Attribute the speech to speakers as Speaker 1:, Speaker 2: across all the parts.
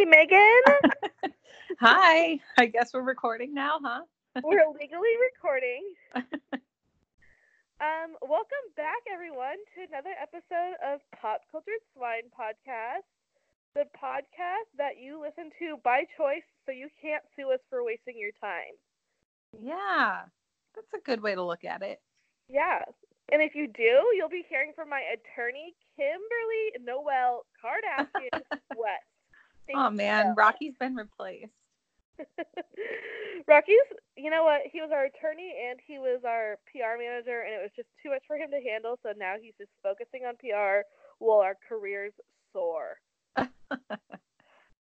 Speaker 1: Hey, Megan.
Speaker 2: Hi. I guess we're recording now, huh?
Speaker 1: We're legally recording. Um, welcome back, everyone, to another episode of Pop Cultured Swine Podcast, the podcast that you listen to by choice, so you can't sue us for wasting your time.
Speaker 2: Yeah. That's a good way to look at it.
Speaker 1: Yeah, and if you do, you'll be hearing from my attorney, Kimberly Noel Kardashian West.
Speaker 2: Oh man,
Speaker 1: Noel.
Speaker 2: Rocky's been replaced.
Speaker 1: Rocky's, you know what? He was our attorney and he was our PR manager, and it was just too much for him to handle. So now he's just focusing on PR while our careers soar.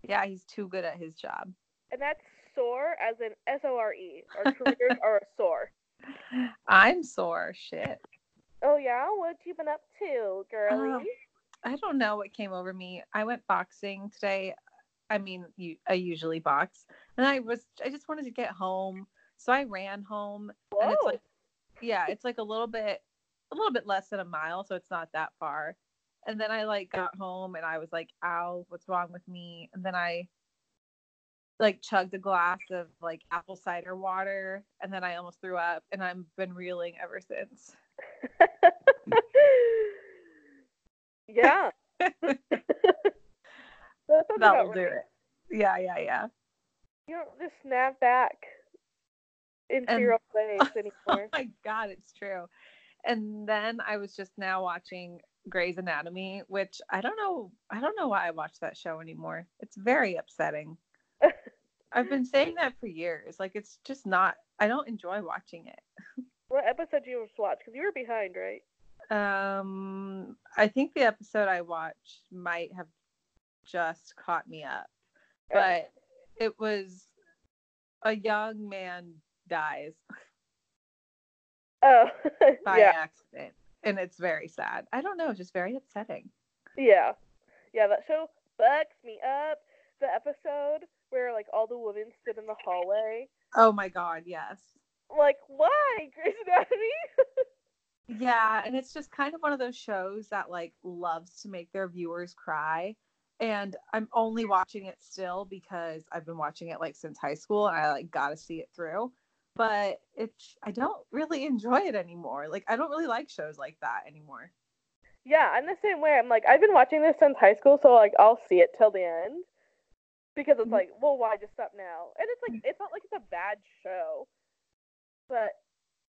Speaker 2: Yeah, he's too good at his job.
Speaker 1: And that's soar as in S O R E. Our careers are soar.
Speaker 2: I'm sore. Shit.
Speaker 1: Oh, yeah? What you been up to, girlie?
Speaker 2: Um, I don't know what came over me. I went boxing today. I mean, you, I usually box, and I was I just wanted to get home, so I ran home, and it's like, yeah, it's like a little bit, a little bit less than a mile, so it's not that far. And then I like got home, and I was like, "Ow, what's wrong with me?" And then I like chugged a glass of like apple cider water, and then I almost threw up, and I've been reeling ever since.
Speaker 1: yeah. that
Speaker 2: That'll do
Speaker 1: right.
Speaker 2: it. Yeah, yeah, yeah.
Speaker 1: You don't just snap back into
Speaker 2: And-
Speaker 1: your own ways
Speaker 2: Oh
Speaker 1: anymore.
Speaker 2: my god, it's true. And then I was just now watching Grey's Anatomy, which I don't know I don't know why I watch that show anymore. It's very upsetting. I've been saying that for years. Like it's just not I don't enjoy watching it.
Speaker 1: what episode did you just watch? Because you were behind, right?
Speaker 2: Um I think the episode I watched might have just caught me up. But it was a young man dies
Speaker 1: Oh,
Speaker 2: by
Speaker 1: yeah,
Speaker 2: accident. And it's very sad. I don't know, just very upsetting.
Speaker 1: yeah, yeah. That show fucks me up. The episode where like all the women stood in the hallway.
Speaker 2: Oh my god, yes.
Speaker 1: Like, why, Grey's Anatomy?
Speaker 2: Yeah, and it's just kind of one of those shows that like loves to make their viewers cry. And I'm only watching it still because I've been watching it like since high school and I like got to see it through. But it's I don't really enjoy it anymore. Like I don't really like shows like that anymore.
Speaker 1: yeah, I'm the same way. I'm like, I've been watching this since high school, so like I'll see it till the end because it's
Speaker 2: Mhm.
Speaker 1: like, well, why just stop now? And it's like, it's not like it's a bad show, but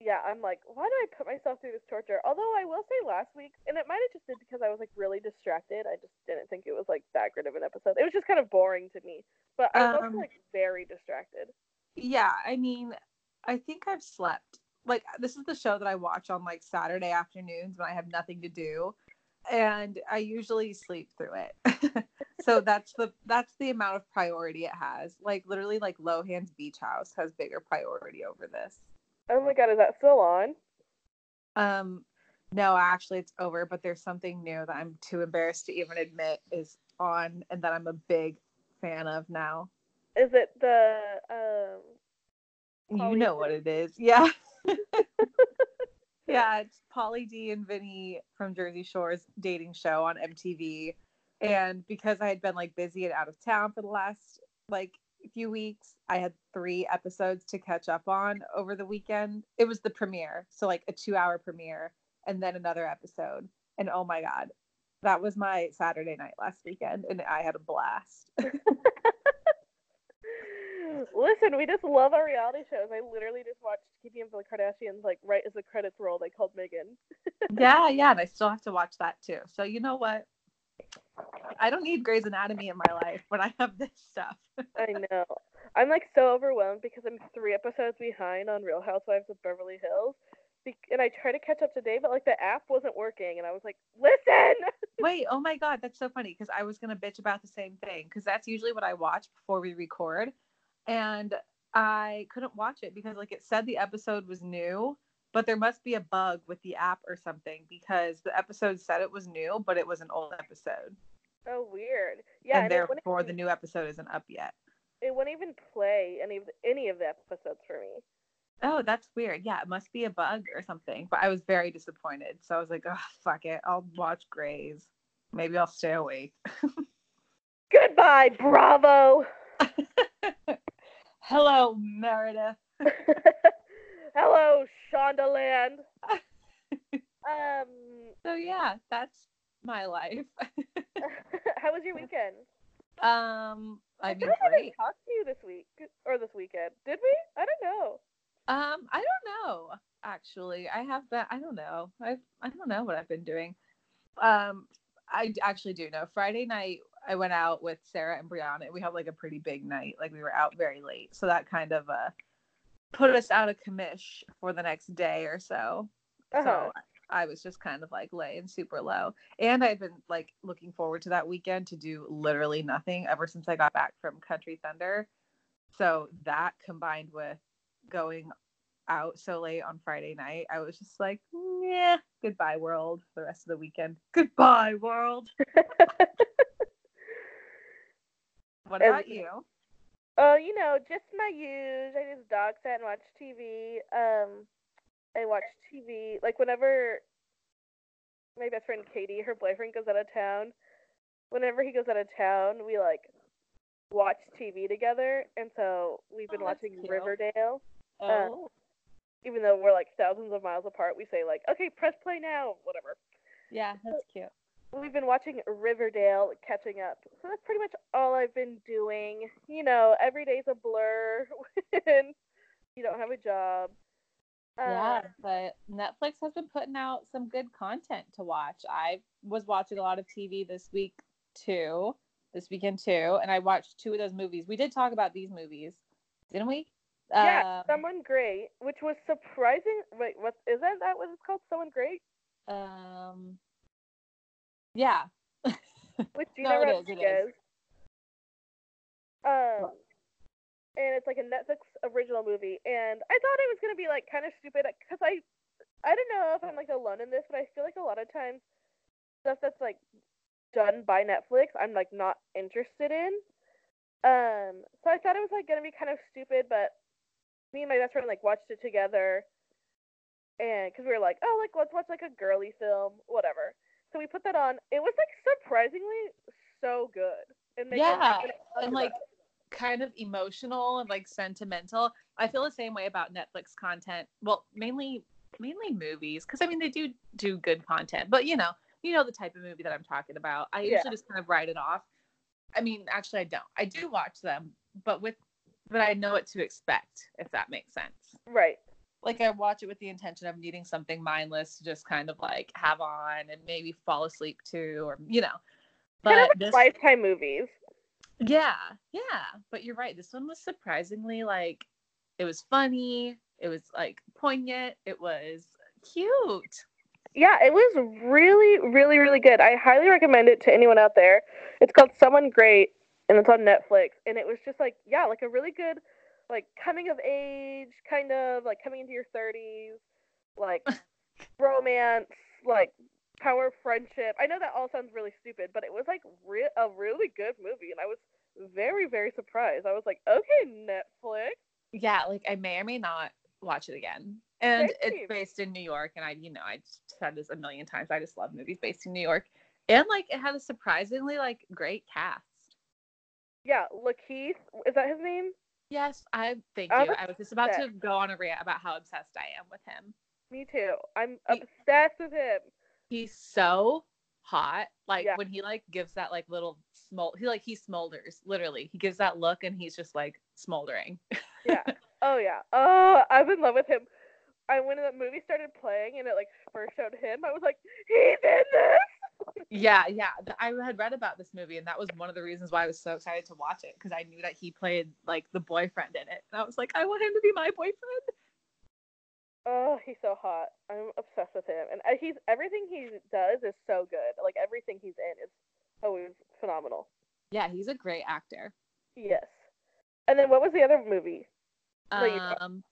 Speaker 1: yeah, I'm like, why do I put myself through this torture? Although I will say last week, and it might have just been because I was like really distracted. I just didn't think it was like that great of an episode. It was just kind of boring to me, but I was
Speaker 2: Um,
Speaker 1: like very distracted.
Speaker 2: Yeah, I mean, I think I've slept. Like this is the show that I watch on like Saturday afternoons when I have nothing to do, and I usually sleep through it. so that's the that's the amount of priority it has. Like literally, like Lohan's Beach House has bigger priority over this.
Speaker 1: Oh my god, is that still on?
Speaker 2: Um, no, actually, it's over. But there's something new that I'm too embarrassed to even admit is on, and that I'm a big fan of now.
Speaker 1: Is it the um?
Speaker 2: You know what it is. Yeah. yeah, it's Pauly D and Vinny from Jersey Shore's dating show on MTV. And because I had been like busy and out of town for the last like few weeks, I had three episodes to catch up on over the weekend. It was the premiere. So like a two hour premiere and then another episode. And oh my God, that was my Saturday night last weekend and I had a blast.
Speaker 1: Listen, we just love our reality shows. I literally just watched Keeping Up with the Kardashians, like right as the credits rolled. I called Megan.
Speaker 2: yeah, yeah, and I still have to watch that too. So you know what? I don't need Grey's Anatomy in my life, but I have this stuff.
Speaker 1: I know. I'm like so overwhelmed because I'm three episodes behind on Real Housewives of Beverly Hills. And I tried to catch up today, but like the app wasn't working, and I was like, "Listen!"
Speaker 2: Wait, oh my god, that's so funny because I was gonna bitch about the same thing because that's usually what I watch before we record, and I couldn't watch it because like it said the episode was new, but there must be a bug with the app or something because the episode said it was new, but it was an old episode,
Speaker 1: Oh, weird. Yeah,
Speaker 2: and
Speaker 1: and
Speaker 2: therefore the new episode isn't up yet.
Speaker 1: it wouldn't even play any of the, any of the episodes for me.
Speaker 2: Oh, that's weird. Yeah, it must be a bug or something. But I was very disappointed. So I was like, oh, fuck it. I'll watch Grey's. Maybe I'll stay awake.
Speaker 1: Goodbye, Bravo.
Speaker 2: Hello, Meredith.
Speaker 1: Hello, Shondaland. um,
Speaker 2: So yeah, that's my life.
Speaker 1: how was your weekend?
Speaker 2: um, I mean,
Speaker 1: feel like I didn't talk to you this week or this weekend. Did we? I don't know.
Speaker 2: Um, I don't know. Actually, I have that. I don't know. I I don't know what I've been doing. Um, I actually do know. Friday night, I went out with Sarah and Brianna. We had like a pretty big night. Like we were out very late, so that kind of uh put us out of commish for the next day or so.
Speaker 1: Uh-huh.
Speaker 2: So I was just kind of like laying super low. And I've been like looking forward to that weekend to do literally nothing ever since I got back from Country Thunder. So that combined with going out so late on Friday night, I was just like, yeah, goodbye world for the rest of the weekend. Goodbye world. What
Speaker 1: And-
Speaker 2: about you?
Speaker 1: Oh, you know, just my use. I just dog sat and watched TV. Um, I watch TV like whenever my best friend Katie, her boyfriend goes out of town. Whenever he goes out of town, we like watch TV together, and so we've been
Speaker 2: Oh,
Speaker 1: watching
Speaker 2: cute.
Speaker 1: Riverdale.
Speaker 2: Uh, oh,
Speaker 1: Even though we're like thousands of miles apart, we say like, "Okay, press play now," whatever.
Speaker 2: yeah, that's cute.
Speaker 1: We've been watching Riverdale, catching up. So that's pretty much all I've been doing. You know, every day's a blur when you don't have a job.
Speaker 2: Yeah,
Speaker 1: Uh,
Speaker 2: but Netflix has been putting out some good content to watch. I was watching a lot of TV this week too, this weekend too, and I watched two of those movies. We did talk about these movies, didn't we?
Speaker 1: yeah,
Speaker 2: Um,
Speaker 1: someone great, which was surprising. Wait, what is that? That what it's called? Someone great
Speaker 2: um, yeah.
Speaker 1: with Gina
Speaker 2: No, it is.
Speaker 1: Rodriguez. Um, and it's like a Netflix original movie, and I thought it was gonna be like kind of stupid because I, I don't know if I'm like alone in this, but I feel like a lot of times stuff that's like done by Netflix, I'm like not interested in. Um, so I thought it was like gonna be kind of stupid, but me and my best friend like watched it together, and because we were like, oh, like let's watch like a girly film, whatever. So we put that on. It was like surprisingly so good. And
Speaker 2: Yeah, and like. Kind of emotional and like sentimental. I feel the same way about Netflix content. Well, mainly mainly movies because I mean they do do good content, but you know, you know the type of movie that I'm talking about. I
Speaker 1: Yeah.
Speaker 2: usually just kind of write it off. I mean, actually I don't. I do watch them, but with but I know what to expect if that makes sense.
Speaker 1: right.
Speaker 2: Like I watch it with the intention of needing something mindless to just kind of like have on and maybe fall asleep to or you know. But
Speaker 1: kind of like
Speaker 2: this
Speaker 1: lifetime movies.
Speaker 2: Yeah, yeah. But you're right. This one was surprisingly like it was funny. It was like poignant. It was cute.
Speaker 1: Yeah, it was really, really, really good. I highly recommend it to anyone out there. It's called Someone Great, and it's on Netflix. And it was just like, yeah, like a really good, like coming of age, kind of like coming into your thirties, like romance, like power friendship. I know that all sounds really stupid, but it was like re- a really good movie, and I was very, very surprised. I was like, okay, Netflix.
Speaker 2: Yeah, like I may or may not watch it again. And
Speaker 1: Same.
Speaker 2: it's based in New York, and I, you know, I said this a million times. I just love movies based in New York, and like it had a surprisingly like great cast.
Speaker 1: Yeah, Lakeith, is that his name?
Speaker 2: Yes, I thank you. I was just about to go on a rant about how obsessed I am with him.
Speaker 1: Me too. I'm obsessed with him.
Speaker 2: He's so hot. Like
Speaker 1: Yeah.
Speaker 2: when he like gives that like little smol he like he smolders, literally. He gives that look and he's just like smoldering.
Speaker 1: Yeah. oh yeah. Oh, I'm in love with him. I when the movie started playing and it like first showed him, I was like, he's in this.
Speaker 2: yeah, yeah. I had read about this movie and that was one of the reasons why I was so excited to watch it because I knew that he played like the boyfriend in it. And I was like, I want him to be my boyfriend.
Speaker 1: Oh, he's so hot. I'm obsessed with him, and uh, he's everything he does is so good. Like everything he's in is always phenomenal.
Speaker 2: Yeah, he's a great actor.
Speaker 1: Yes. And then what was the other movie? that you know?
Speaker 2: Um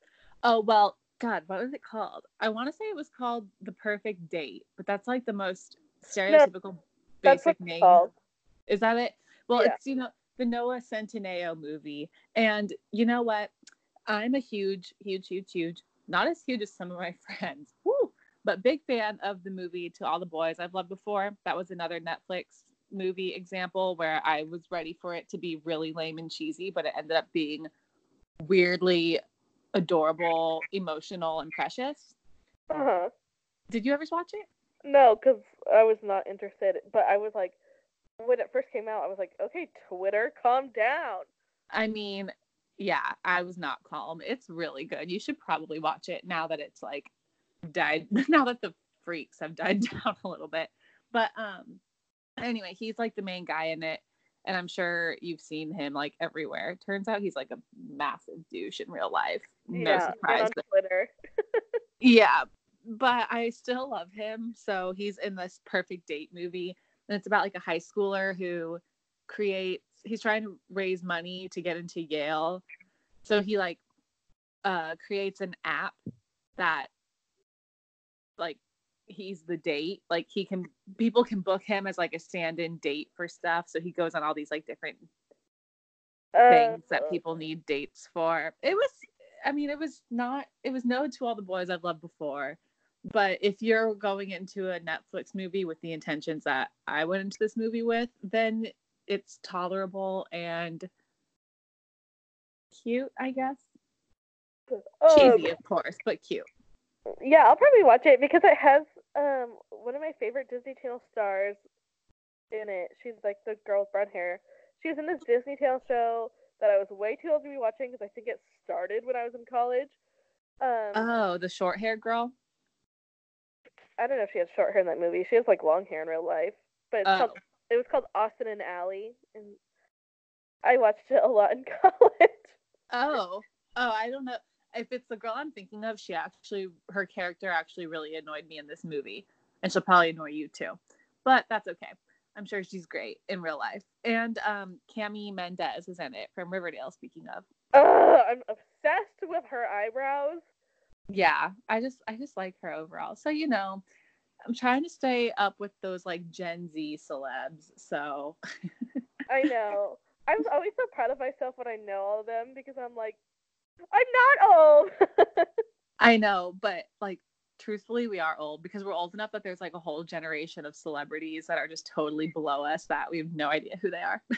Speaker 2: oh well, God, what was it called? I want to say it was called The Perfect Date, but that's like the most stereotypical
Speaker 1: That's
Speaker 2: basic
Speaker 1: what it's
Speaker 2: name.
Speaker 1: called.
Speaker 2: Is that it? Well,
Speaker 1: Yeah.
Speaker 2: it's you know the Noah Centineo movie, and you know what? I'm a huge, huge, huge, huge, not as huge as some of my friends, woo, but big fan of the movie To All the Boys I've Loved Before. That was another Netflix movie example where I was ready for it to be really lame and cheesy, but it ended up being weirdly adorable, emotional, and precious.
Speaker 1: Uh huh.
Speaker 2: Did you ever watch it?
Speaker 1: No, because I was not interested. But I was like, when it first came out, I was like, okay, Twitter, calm down.
Speaker 2: I mean, yeah, I was not calm. It's really good. You should probably watch it now that it's like died now that the freaks have died down a little bit. But um anyway, he's like the main guy in it and I'm sure you've seen him like everywhere. Turns out he's like a massive douche in real life. No
Speaker 1: yeah,
Speaker 2: surprise. but-
Speaker 1: Twitter.
Speaker 2: yeah, but I still love him. So he's in this perfect date movie and it's about like a high schooler who creates he's trying to raise money to get into Yale. So he like uh creates an app that like he's the date. Like he can people can book him as like a stand-in date for stuff. So he goes on all these like different things
Speaker 1: Uh,
Speaker 2: that people need dates for. It was I mean it was not it was no to all the boys I've loved before. But if you're going into a Netflix movie with the intentions that I went into this movie with, then it's tolerable and cute, I guess.
Speaker 1: oh,
Speaker 2: Cheesy, of course, but cute.
Speaker 1: Yeah, I'll probably watch it because it has um one of my favorite Disney Channel stars in it. She's like the girl with brown hair. She's in this Disney Channel show that I was way too old to be watching because I think it started when I was in college. Um,
Speaker 2: Oh, the short hair girl.
Speaker 1: I don't know if she has short hair in that movie. She has like long hair in real life, but it's
Speaker 2: Oh.
Speaker 1: called, it was called Austin and Ally, and I watched it a lot in college.
Speaker 2: Oh, oh, I don't know if it's the girl I'm thinking of. She actually, her character actually really annoyed me in this movie, and she'll probably annoy you too. But that's okay. I'm sure she's great in real life. And um, Cami Mendes is in it from Riverdale. Speaking of,
Speaker 1: Ugh, I'm obsessed with her eyebrows.
Speaker 2: yeah, I just, I just like her overall. So you know, I'm trying to stay up with those like Gen Z celebs. So
Speaker 1: I know. I'm always so proud of myself when I know all of them because I'm like, I'm not old.
Speaker 2: I know, but like truthfully, we are old because we're old enough that there's like a whole generation of celebrities that are just totally below us that we have no idea who they are.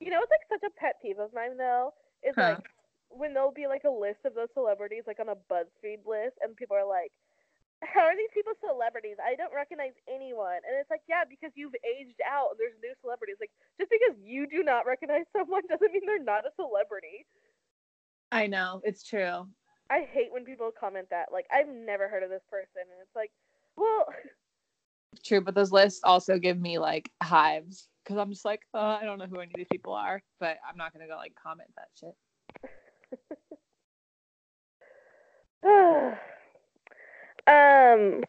Speaker 1: you know, it's like such a pet peeve of mine though. Is
Speaker 2: Huh.
Speaker 1: like when there'll be like a list of those celebrities like on a BuzzFeed list, and people are like, "How are these people celebrities? I don't recognize anyone." And it's like, yeah, because you've aged out. and There's new celebrities. Like just because you do not recognize someone doesn't mean they're not a celebrity.
Speaker 2: I know, it's true.
Speaker 1: I hate when people comment that. Like, I've never heard of this person, and it's like, well,
Speaker 2: True, but those lists also give me like hives because I'm just like, oh, I don't know who any of these people are, but I'm not gonna go like comment that shit.
Speaker 1: um.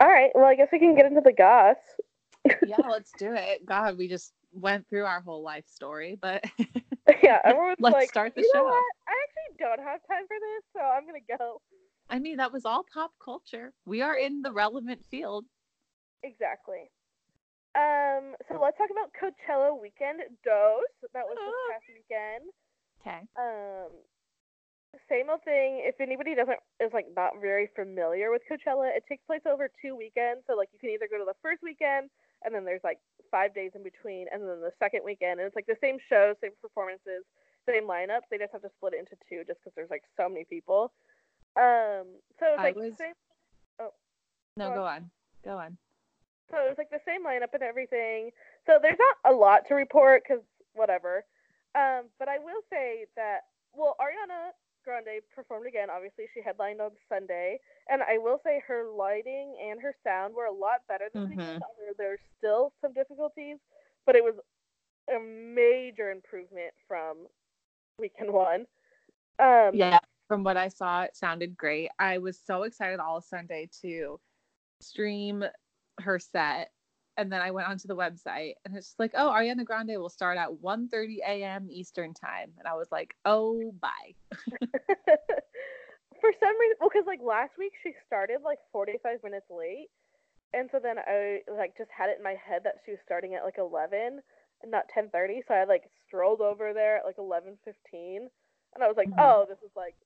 Speaker 1: All right. Well, I guess we can get into the goss.
Speaker 2: yeah, let's do it. God, we just went through our whole life story, but
Speaker 1: yeah, everyone's
Speaker 2: Let's
Speaker 1: like,
Speaker 2: start the
Speaker 1: you know
Speaker 2: show."
Speaker 1: what? I actually don't have time for this, so I'm gonna go.
Speaker 2: I mean, that was all pop culture. We are in the relevant field.
Speaker 1: Exactly. Um. So let's talk about Coachella weekend dose. That was this past weekend.
Speaker 2: Okay.
Speaker 1: Um. Same old thing. If anybody doesn't is like not very familiar with Coachella, it takes place over two weekends. So like you can either go to the first weekend and then there's like five days in between, and then the second weekend, and it's like the same shows, same performances, same lineups. They just have to split it into two just because there's like so many people. Um. So it's like
Speaker 2: was-
Speaker 1: same.
Speaker 2: Oh, No,
Speaker 1: Go
Speaker 2: go on. Go on.
Speaker 1: So it was like the same lineup and everything. So there's not a lot to report because whatever. Um, but I will say that well, Ariana Grande performed again. Obviously, she headlined on Sunday, and I will say her lighting and her sound were a lot better this weekend. Although There's still some difficulties, but it was a major improvement from weekend one. Um,
Speaker 2: Yeah, from what I saw, it sounded great. I was so excited all Sunday to stream her set. And then I went onto the website and it's like, oh, Ariana Grande will start at 1.30 a.m. Eastern time. And I was like, oh, bye.
Speaker 1: for some reason, well, because like last week she started like 45 minutes late, and so then I like just had it in my head that she was starting at like 11 and not 10:30. So I like strolled over there at like 11:15, and I was like,
Speaker 2: Mhm.
Speaker 1: oh, this is like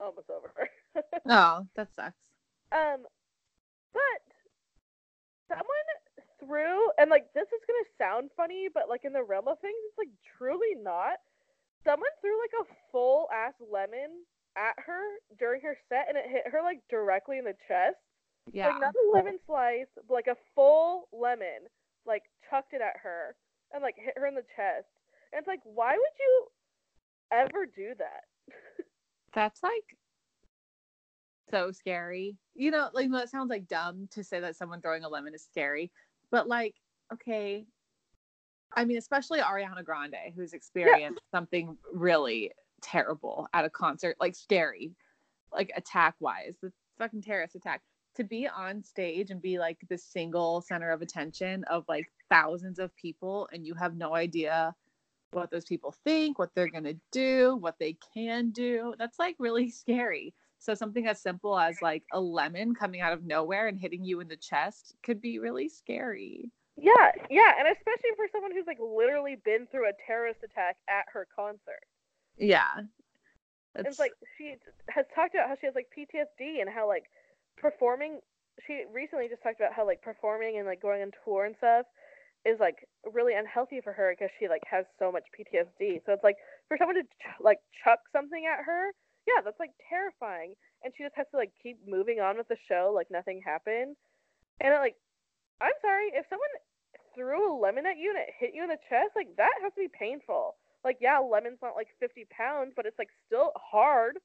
Speaker 1: almost over.
Speaker 2: Oh, that sucks.
Speaker 1: um, but someone threw and like this is gonna sound funny, but like in the realm of things, it's like truly not. Someone threw like a full ass lemon at her during her set, and it hit her like directly in the chest.
Speaker 2: Yeah.
Speaker 1: Like not a lemon slice, but like a full lemon, like chucked it at her and like hit her in the chest. And it's like, why would you ever do that?
Speaker 2: That's like so scary. You know, like that sounds like dumb to say that someone throwing a lemon is scary, but like, okay. I mean, especially Ariana Grande, who's experienced something really terrible at a concert, like scary, like attack wise, the fucking terrorist attack. To be on stage and be like the single center of attention of like thousands of people, and you have no idea what those people think, what they're gonna do, what they can do. That's like really scary. So something as simple as like a lemon coming out of nowhere and hitting you in the chest could be really scary.
Speaker 1: Yeah, yeah, and especially for someone who's like literally been through a terrorist attack at her concert.
Speaker 2: Yeah.
Speaker 1: It's like she has talked about how she has like PTSD and how like performing. She recently just talked about how like performing and like going on tour and stuff is like really unhealthy for her because she like has so much PTSD. So it's like for someone to ch- like chuck something at her, yeah, that's like terrifying. And she just has to like keep moving on with the show like nothing happened. And it, like, I'm sorry if someone threw a lemon at you and it hit you in the chest, like that has to be painful. Like yeah, lemon's not like 50 pounds, but it's like still hard.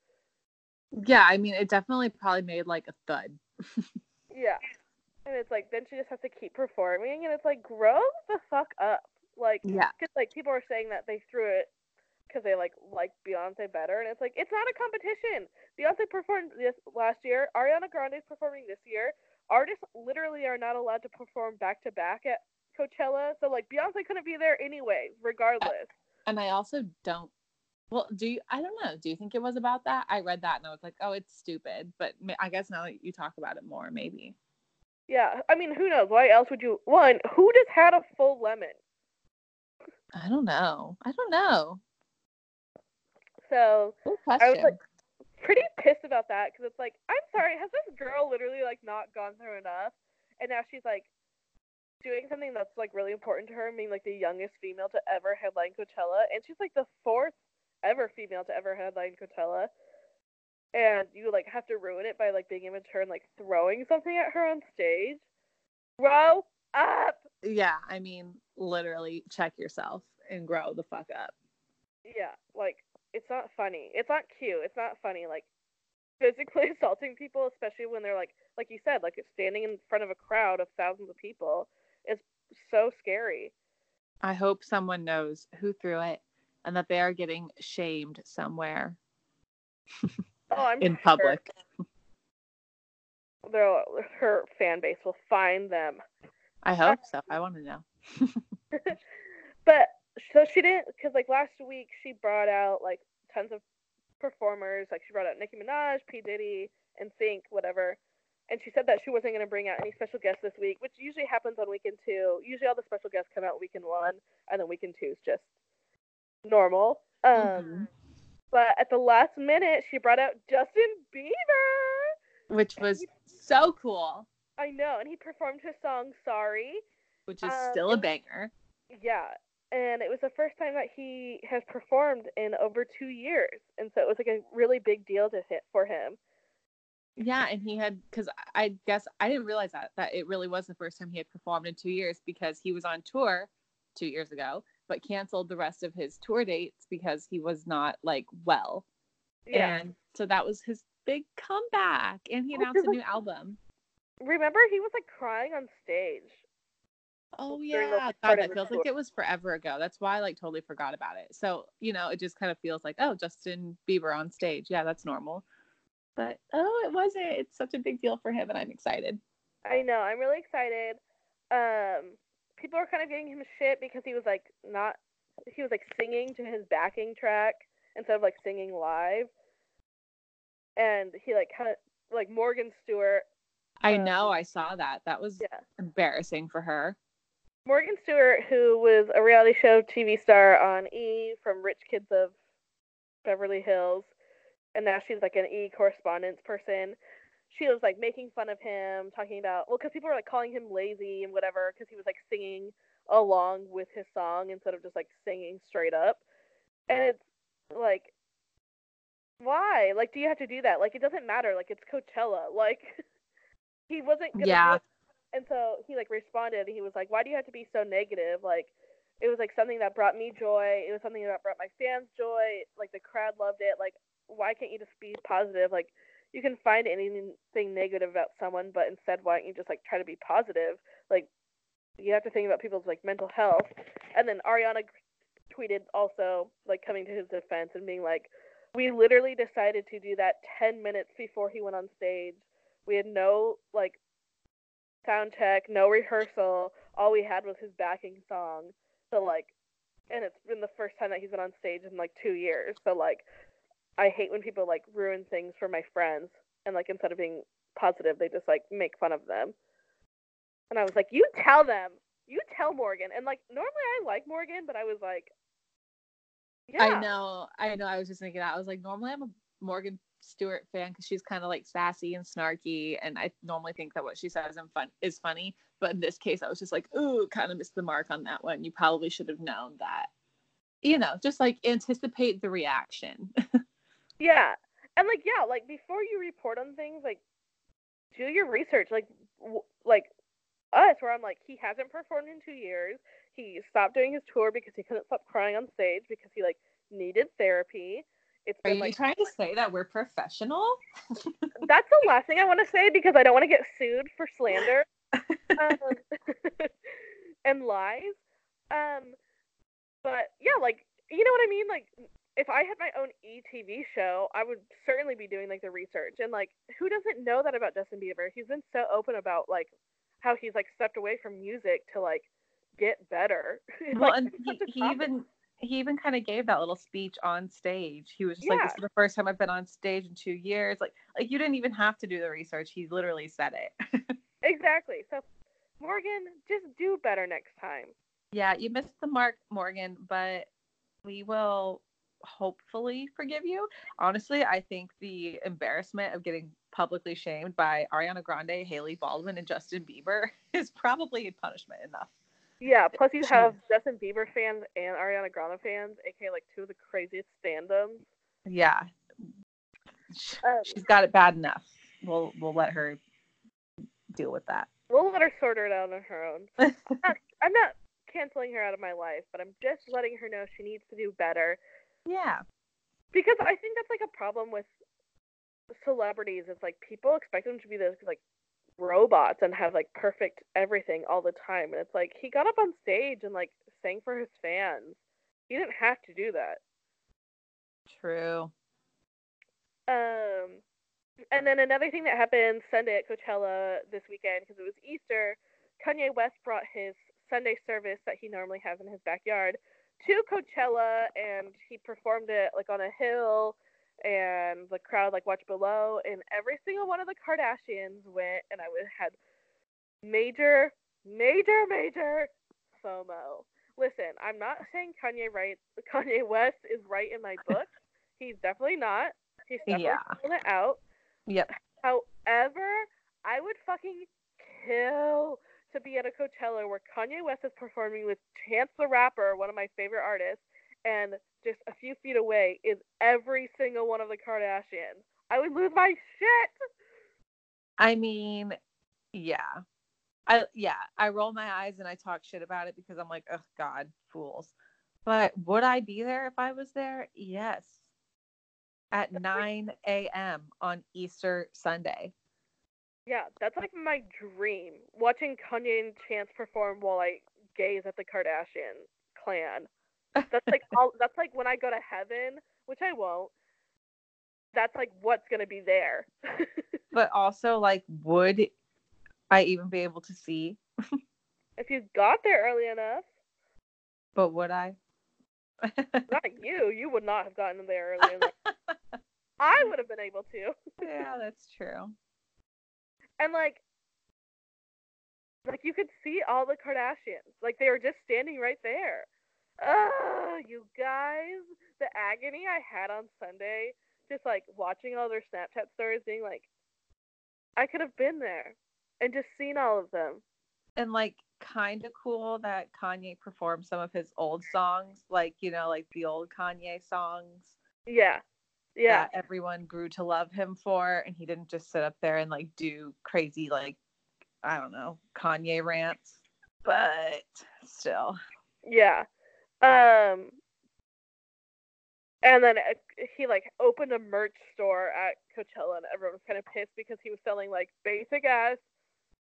Speaker 2: Yeah, I mean, it definitely probably made like a thud.
Speaker 1: Yeah. And it's like then she just has to keep performing, and it's like grow the fuck up. Like,
Speaker 2: Yeah.
Speaker 1: because like people are saying that they threw it because they like like Beyonce better, and it's like it's not a competition. Beyonce performed this last year. Ariana Grande is performing this year. Artists literally are not allowed to perform back to back at Coachella, so like Beyonce couldn't be there anyway, regardless.
Speaker 2: And I also don't. Well, do you? I don't know. Do you think it was about that? I read that and I was like, oh, it's stupid. But I guess now that you talk about it more, maybe.
Speaker 1: Yeah, I mean, who knows? Why else would you? One, who just had a full lemon?
Speaker 2: I don't know. I don't know.
Speaker 1: So I was like pretty pissed about that because it's like, I'm sorry, has this girl literally like not gone through enough? And now she's like doing something that's like really important to her, being like the youngest female to ever headline Coachella, and she's like the fourth ever female to ever headline Coachella. And you like have to ruin it by like being immature and like throwing something at her on stage. Grow up.
Speaker 2: yeah, I mean, literally check yourself and grow the fuck up.
Speaker 1: Yeah, like it's not funny. It's not cute. It's not funny. Like physically assaulting people, especially when they're like, like you said, like standing in front of a crowd of thousands of people, is so scary.
Speaker 2: I hope someone knows who threw it and that they are getting shamed somewhere
Speaker 1: Oh, I'm
Speaker 2: in
Speaker 1: sure
Speaker 2: public.
Speaker 1: they'll- her fan base will find them.
Speaker 2: I hope so. I want to know.
Speaker 1: But so she didn't, because like last week she brought out like tons of performers. Like she brought out Nicki Minaj, P Diddy, NSYNC, whatever. And she said that she wasn't going to bring out any special guests this week, which usually happens on weekend two. Usually all the special guests come out weekend one, and then weekend two is just normal. Um,
Speaker 2: Mhm.
Speaker 1: But at the last minute, she brought out Justin Bieber.
Speaker 2: Which was so cool,
Speaker 1: I know, and he performed his song "Sorry."
Speaker 2: which is
Speaker 1: Um,
Speaker 2: still a banger.
Speaker 1: Yeah, and it was the first time that he has performed in over two years, and so it was like a really big deal to hit for him.
Speaker 2: Yeah, and he had because I guess I didn't realize that that it really was the first time he had performed in two years because he was on tour two years ago, but canceled the rest of his tour dates because he was not like well.
Speaker 1: Yeah,
Speaker 2: And so that was his big comeback, and he announced a new album.
Speaker 1: remember he was like crying on stage.
Speaker 2: Oh yeah, God, that feels like it was forever ago. That's why I like totally forgot about it. So you know, it just kind of feels like oh, Justin Bieber on stage. Yeah, that's normal. But oh, it wasn't. It's such a big deal for him, and I'm excited.
Speaker 1: I know, I'm really excited. Um, people are kind of giving him shit because he was like not, he was like singing to his backing track instead of like singing live, and he like kind of like Morgan Stewart.
Speaker 2: I
Speaker 1: Uh,
Speaker 2: know. I saw that. That was
Speaker 1: Yeah.
Speaker 2: embarrassing for her.
Speaker 1: Morgan Stewart, who was a reality show TV star on E from Rich Kids of Beverly Hills, and now she's like an E correspondence person. she was like making fun of him, talking about well, because people were like calling him lazy and whatever, because he was like singing along with his song instead of just like singing straight up. And it's like, why? Like, do you have to do that? Like, it doesn't matter. Like, it's Coachella. Like, he wasn't gonna
Speaker 2: Yeah.
Speaker 1: And so he like responded. He was like, "Why do you have to be so negative? Like, it was like something that brought me joy. It was something that brought my fans joy. Like the crowd loved it. Like, why can't you just be positive? Like, you can find anything negative about someone, but instead, why don't you just like try to be positive? Like, you have to think about people's like mental health. And then Ariana tweeted also like coming to his defense and being like, "We literally decided to do that 10 minutes before he went on stage. We had no like sound check, no rehearsal. All we had was his backing song. So like, and it's been the first time that he's been on stage in like two years. So like, I hate when people like ruin things for my friends and like instead of being positive, they just like make fun of them. And I was like, you tell them, you tell Morgan. And like normally I like Morgan, but I was like, yeah,
Speaker 2: I know, I know. I was just thinking that. I was like, normally I'm a Morgan Stewart fan because she's kind of like sassy and snarky, and I normally think that what she says in fun is funny. But in this case, I was just like, ooh, kind of missed the mark on that one. You probably should have known that. You know, just like anticipate the reaction.
Speaker 1: Yeah. And like yeah, like before you report on things, like do your research. Like w- like us, where I'm like he hasn't performed in two years. He stopped doing his tour because he couldn't stop crying on stage because he like needed therapy. It's
Speaker 2: Are you
Speaker 1: like
Speaker 2: trying to say that we're professional?
Speaker 1: that's the last thing I want to say because I don't want to get sued for slander um, and lies. Um, but yeah, like you know what I mean. Like if I had my own ETV show, I would certainly be doing like the research and like who doesn't know that about Justin Bieber? He's been so open about like how he's like stepped away from music to like get better.
Speaker 2: well,
Speaker 1: Like,
Speaker 2: and he, he even he even kind of gave that little speech on stage. He was just like, "This is the first time I've been on stage in two years." Like, like you didn't even have to do the research. He literally said it.
Speaker 1: exactly. So Morgan, just do better next time.
Speaker 2: yeah, you missed the mark, Morgan, but we will hopefully forgive you. Honestly, I think the embarrassment of getting publicly shamed by Ariana Grande, Hailey Baldwin, and Justin Bieber is probably punishment enough.
Speaker 1: Yeah, plus you have Justin Bieber fans and Ariana Grande fans, aka like two of the craziest fandoms.
Speaker 2: Yeah,
Speaker 1: Um,
Speaker 2: she's got it bad enough. We'll we'll let her deal with that.
Speaker 1: We'll let her sort it out on her own. I'm not, I'm not canceling her out of my life, but I'm just letting her know she needs to do better
Speaker 2: yeah.
Speaker 1: because I think that's like a problem with celebrities. It's like people expect them to be this like robots and have like perfect everything all the time, and it's like he got up on stage and like sang for his fans. He didn't have to do that.
Speaker 2: True.
Speaker 1: Um, and then another thing that happened Sunday at Coachella this weekend because it was Easter, Kanye West brought his Sunday service that he normally has in his backyard to Coachella, and he performed it like on a hill, and the crowd like watched below, and every single one of the Kardashians went, and I would had major, major, major FOMO. Listen, I'm not saying Kanye right. Kanye West is right in my book. He's definitely not. He's definitely
Speaker 2: Yeah.
Speaker 1: pulling it out.
Speaker 2: Yep.
Speaker 1: However, I would fucking kill to be at a Coachella where Kanye West is performing with Chance the Rapper, one of my favorite artists, and just a few feet away is every single one of the Kardashians. I would lose my shit.
Speaker 2: I mean, yeah. I yeah, I roll my eyes and I talk shit about it because I'm like, oh God, fools. But would I be there if I was there? Yes. At 9 a.m. on Easter Sunday.
Speaker 1: Yeah, that's like my dream. Watching Kanye and Chance perform while I gaze at the Kardashian clan. That's like all that's like when I go to heaven, which I won't. That's like what's gonna be there.
Speaker 2: But also, like, would I even be able to see?
Speaker 1: if you got there early enough,
Speaker 2: But would I?
Speaker 1: not you, you would not have gotten there early enough. I would have been able to.
Speaker 2: yeah, that's true.
Speaker 1: And like like you could see all the Kardashians. Like they were just standing right there. Ugh, you guys, the agony I had on Sunday, just like watching all their Snapchat stories being like, I could have been there and just seen all of them.
Speaker 2: And like kind of cool that Kanye performed some of his old songs, like you know, like the old Kanye songs.
Speaker 1: Yeah. Yeah.
Speaker 2: Everyone grew to love him for, and he didn't just sit up there and like do crazy like I don't know Kanye rants, but still.
Speaker 1: Yeah. Um and then uh, he like opened a merch store at Coachella and everyone was kind of pissed because he was selling like basic ass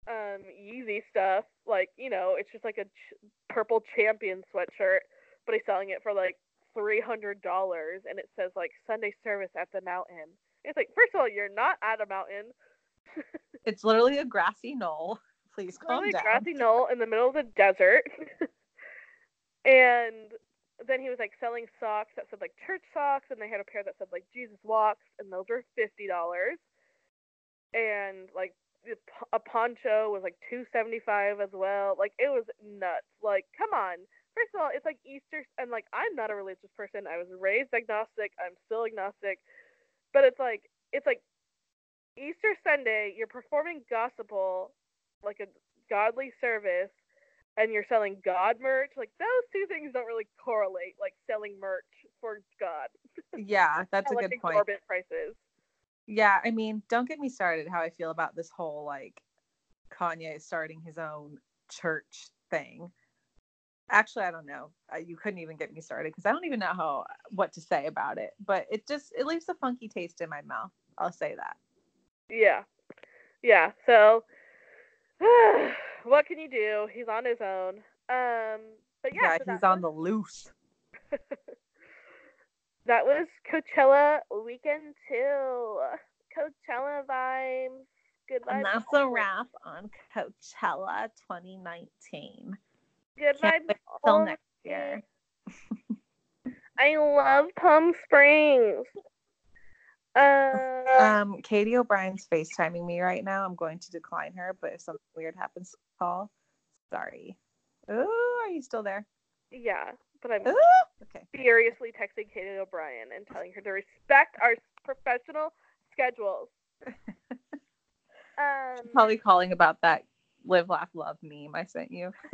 Speaker 1: um Yeezy stuff. Like you know it's just like a ch- purple champion sweatshirt but he's selling it for like three hundred dollars and it says like Sunday service at the mountain. It's like first of all you're not at a mountain.
Speaker 2: It's literally a grassy knoll. Please calm down.
Speaker 1: a grassy knoll in the middle of the desert and then he was like selling socks that said like church socks and they had a pair that said like Jesus walks and those were fifty dollars. And like a poncho was like 275 as well. Like it was nuts. Like come on. First of all it's like easter and like i'm not a religious person. I was raised agnostic. I'm still agnostic. But it's like it's like easter sunday you're performing gospel like a godly service and you're selling god merch like those two things don't really correlate like selling merch for god.
Speaker 2: Yeah that's
Speaker 1: at,
Speaker 2: a good point.
Speaker 1: exorbitant prices
Speaker 2: yeah i mean don't get me started how i feel about this whole like kanye starting his own church thing. Actually i don't know. You couldn't even get me started because i don't even know how what to say about it but it just it leaves a funky taste in my mouth. I'll say that.
Speaker 1: Yeah. Yeah. So what can you do? He's on his own. Um but yeah,
Speaker 2: yeah
Speaker 1: so
Speaker 2: he's on
Speaker 1: was,
Speaker 2: the loose
Speaker 1: that was Coachella weekend two. Coachella vibes. Good vibes.
Speaker 2: and that's a wrap on coachella 2019
Speaker 1: Good
Speaker 2: Can't
Speaker 1: vibes.
Speaker 2: wait till next year
Speaker 1: I love Palm Springs. Uh,
Speaker 2: um katie o'brien's facetiming me right now i'm going to decline her but if something weird happens to call sorry oh are you still there
Speaker 1: yeah, but I'm
Speaker 2: Ooh, okay
Speaker 1: furiously texting Katie O'Brien and telling her to respect our professional schedules. Um,
Speaker 2: probably calling about that live laugh love meme i sent you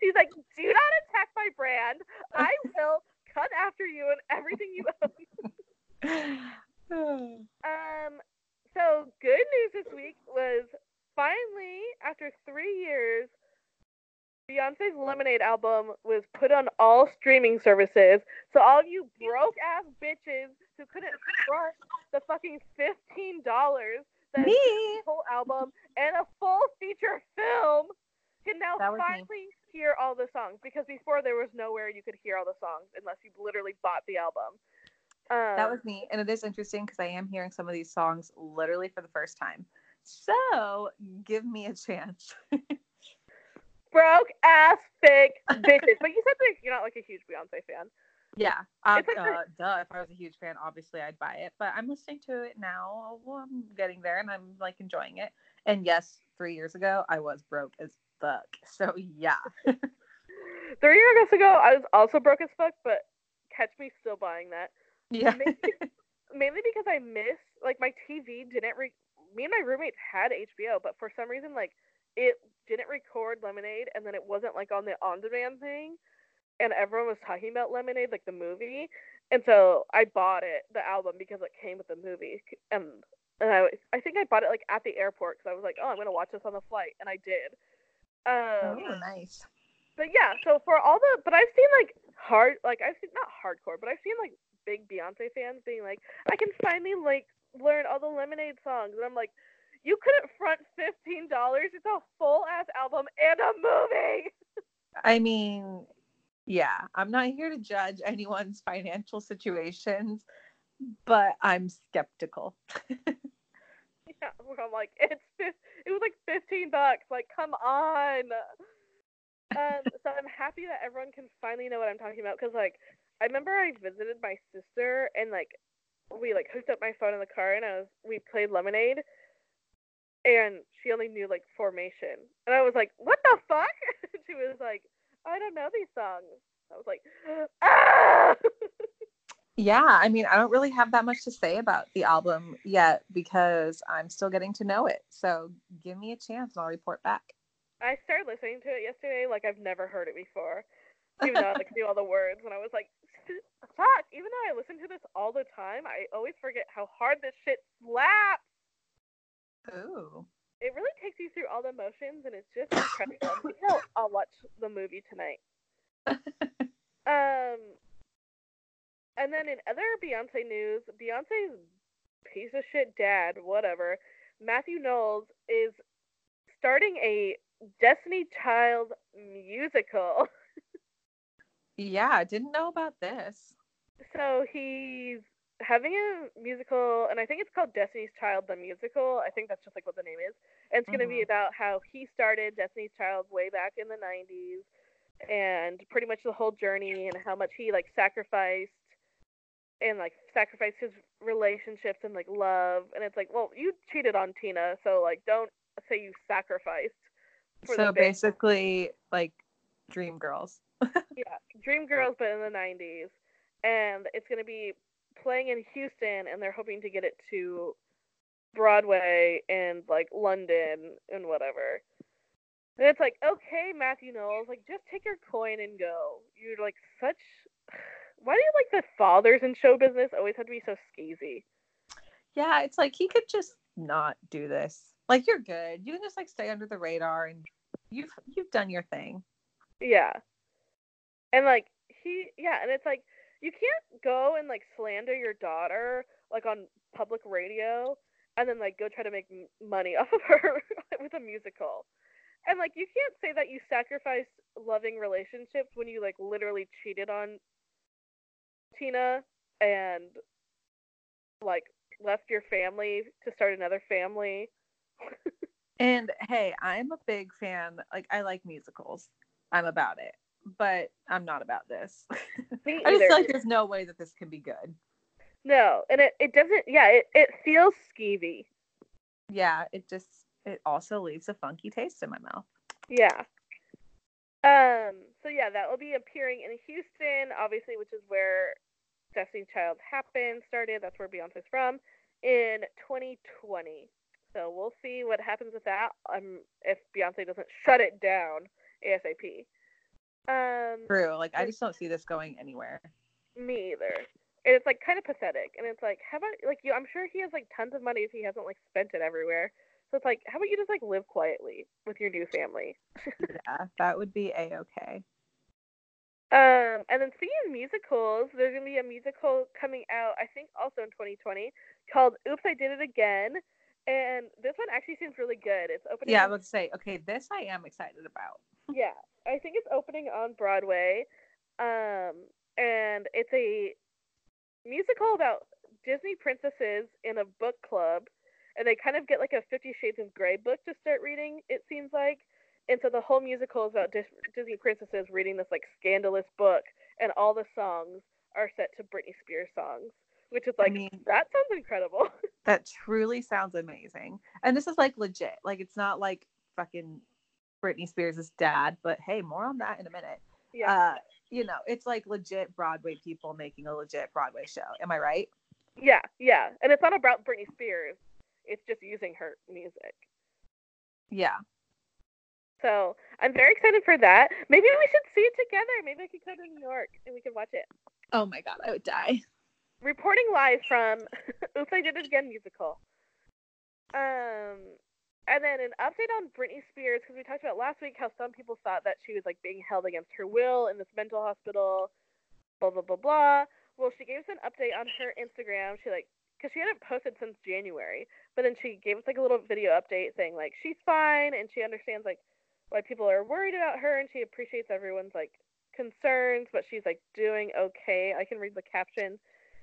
Speaker 1: she's like, do not attack my brand. I will cut after you and everything you own. Um, so good news this week was finally, after three years, Beyonce's Lemonade album was put on all streaming services. So all you broke ass bitches who couldn't front the fucking fifteen dollars that
Speaker 2: me
Speaker 1: whole album and a full feature film can now
Speaker 2: was me.
Speaker 1: finally hear all the songs because before there was nowhere you could hear all the songs unless you literally bought the album. Um,
Speaker 2: that was me and it is interesting because i am hearing some of these songs literally for the first time so give me a chance
Speaker 1: broke ass fake bitches. but you said that you're not like a huge Beyonce fan.
Speaker 2: Yeah, um,
Speaker 1: like
Speaker 2: uh, duh. If I was a huge fan, obviously I'd buy it. But I'm listening to it now. Well, I'm getting there, and I'm like enjoying it. And yes, three years ago I was broke as fuck. So yeah,
Speaker 1: Three years ago, I was also broke as fuck, but catch me still buying that.
Speaker 2: Yeah,
Speaker 1: Mainly, mainly because I missed like my TV didn't. Re- me and my roommates had HBO, but for some reason, like it didn't record Lemonade, and then it wasn't like on the on-demand thing, and everyone was talking about Lemonade, like the movie, and so I bought it, the album, because it came with the movie, and and I I think I bought it like at the airport because I was like, oh, I'm gonna watch this on the flight, and I did. Um,
Speaker 2: oh nice.
Speaker 1: but yeah, so for all the, but I've seen like hard, like I've seen not hardcore, but I've seen like big Beyonce fans being like, I can finally like learn all the Lemonade songs, and I'm like, you couldn't front fifteen dollars. It's a full ass album and a movie.
Speaker 2: I mean, yeah, I'm not here to judge anyone's financial situations, but I'm skeptical.
Speaker 1: Yeah, I'm like, it's it was like fifteen bucks. Like, come on. Um, so I'm happy that everyone can finally know what I'm talking about because like I remember I visited my sister and like we like hooked up my phone in the car and I was we played Lemonade and she only knew like formation and I was like, what the fuck? she was like, I don't know these songs. I was like, ah.
Speaker 2: Yeah, I mean, I don't really have that much to say about the album yet because I'm still getting to know it. So give me a chance and I'll report back.
Speaker 1: I started listening to it yesterday like I've never heard it before. Even though I like knew all the words and I was like, fuck, even though I listen to this all the time, I always forget how hard this shit slaps.
Speaker 2: Ooh.
Speaker 1: It really takes you through all the emotions and it's just incredible. I'll watch the movie tonight. um and then in other Beyonce news, Beyonce's piece of shit dad, whatever, Mathew Knowles is starting a Destiny Child musical.
Speaker 2: yeah, I didn't know about this.
Speaker 1: So he's having a musical, and I think it's called Destiny's Child the musical. I think that's just like what the name is. And it's mm-hmm. going to be about how he started Destiny's Child way back in the 90s and pretty much the whole journey and how much he like sacrificed and like sacrificed his relationships and like love and it's like well you cheated on tina so like don't say you sacrificed
Speaker 2: so basically like dream girls
Speaker 1: yeah dream girls but in the 90s and it's going to be playing in houston and they're hoping to get it to broadway and like london and whatever and it's like okay mathew knowles like just take your coin and go you're like such why do you like the fathers in show business always have to be so skeezy?
Speaker 2: Yeah, it's like he could just not do this. Like you're good. You can just like stay under the radar and you've you've done your thing.
Speaker 1: Yeah. And like he yeah, and it's like you can't go and like slander your daughter like on public radio and then like go try to make money off of her with a musical. And like you can't say that you sacrificed loving relationships when you like literally cheated on Tina and like left your family to start another family.
Speaker 2: and hey, I'm a big fan. Like I like musicals. I'm about it. But I'm not about this. Me I just feel like there's no way that this can be good.
Speaker 1: No, and it, it doesn't yeah, it, it feels skeevy.
Speaker 2: Yeah, it just it also leaves a funky taste in my mouth.
Speaker 1: Yeah. Um, so yeah, that will be appearing in Houston, obviously, which is where Destiny Child happened, started. That's where Beyonce's from in 2020. So we'll see what happens with that. Um, if Beyonce doesn't shut it down ASAP. Um,
Speaker 2: True. Like I just don't see this going anywhere.
Speaker 1: Me either. And it's like kind of pathetic. And it's like, how about like you? I'm sure he has like tons of money if he hasn't like spent it everywhere. So it's like, how about you just like live quietly with your new family?
Speaker 2: yeah, that would be a okay.
Speaker 1: Um, and then speaking of musicals, there's gonna be a musical coming out, I think, also in 2020 called "Oops, I Did It Again," and this one actually seems really good. It's opening.
Speaker 2: Yeah, I would say, okay, this I am excited about.
Speaker 1: yeah, I think it's opening on Broadway, um, and it's a musical about Disney princesses in a book club, and they kind of get like a Fifty Shades of Grey book to start reading. It seems like and so the whole musical is about Dis- Disney princesses reading this like scandalous book, and all the songs are set to Britney Spears songs, which is like, I mean, that sounds incredible.
Speaker 2: that truly sounds amazing. And this is like legit. Like it's not like fucking Britney Spears' dad, but hey, more on that in a minute. Yeah. Uh, you know, it's like legit Broadway people making a legit Broadway show. Am I right?
Speaker 1: Yeah, yeah. And it's not about Britney Spears. It's just using her music.
Speaker 2: Yeah.
Speaker 1: So I'm very excited for that. Maybe we should see it together. Maybe I could come to New York and we could watch it.
Speaker 2: Oh my god, I would die.
Speaker 1: Reporting live from Oops, I Did It Again musical. Um, and then an update on Britney Spears because we talked about last week how some people thought that she was like being held against her will in this mental hospital. Blah blah blah blah. Well, she gave us an update on her Instagram. She like because she hadn't posted since January, but then she gave us like a little video update saying like she's fine and she understands like why people are worried about her and she appreciates everyone's like concerns, but she's like doing okay. I can read the caption.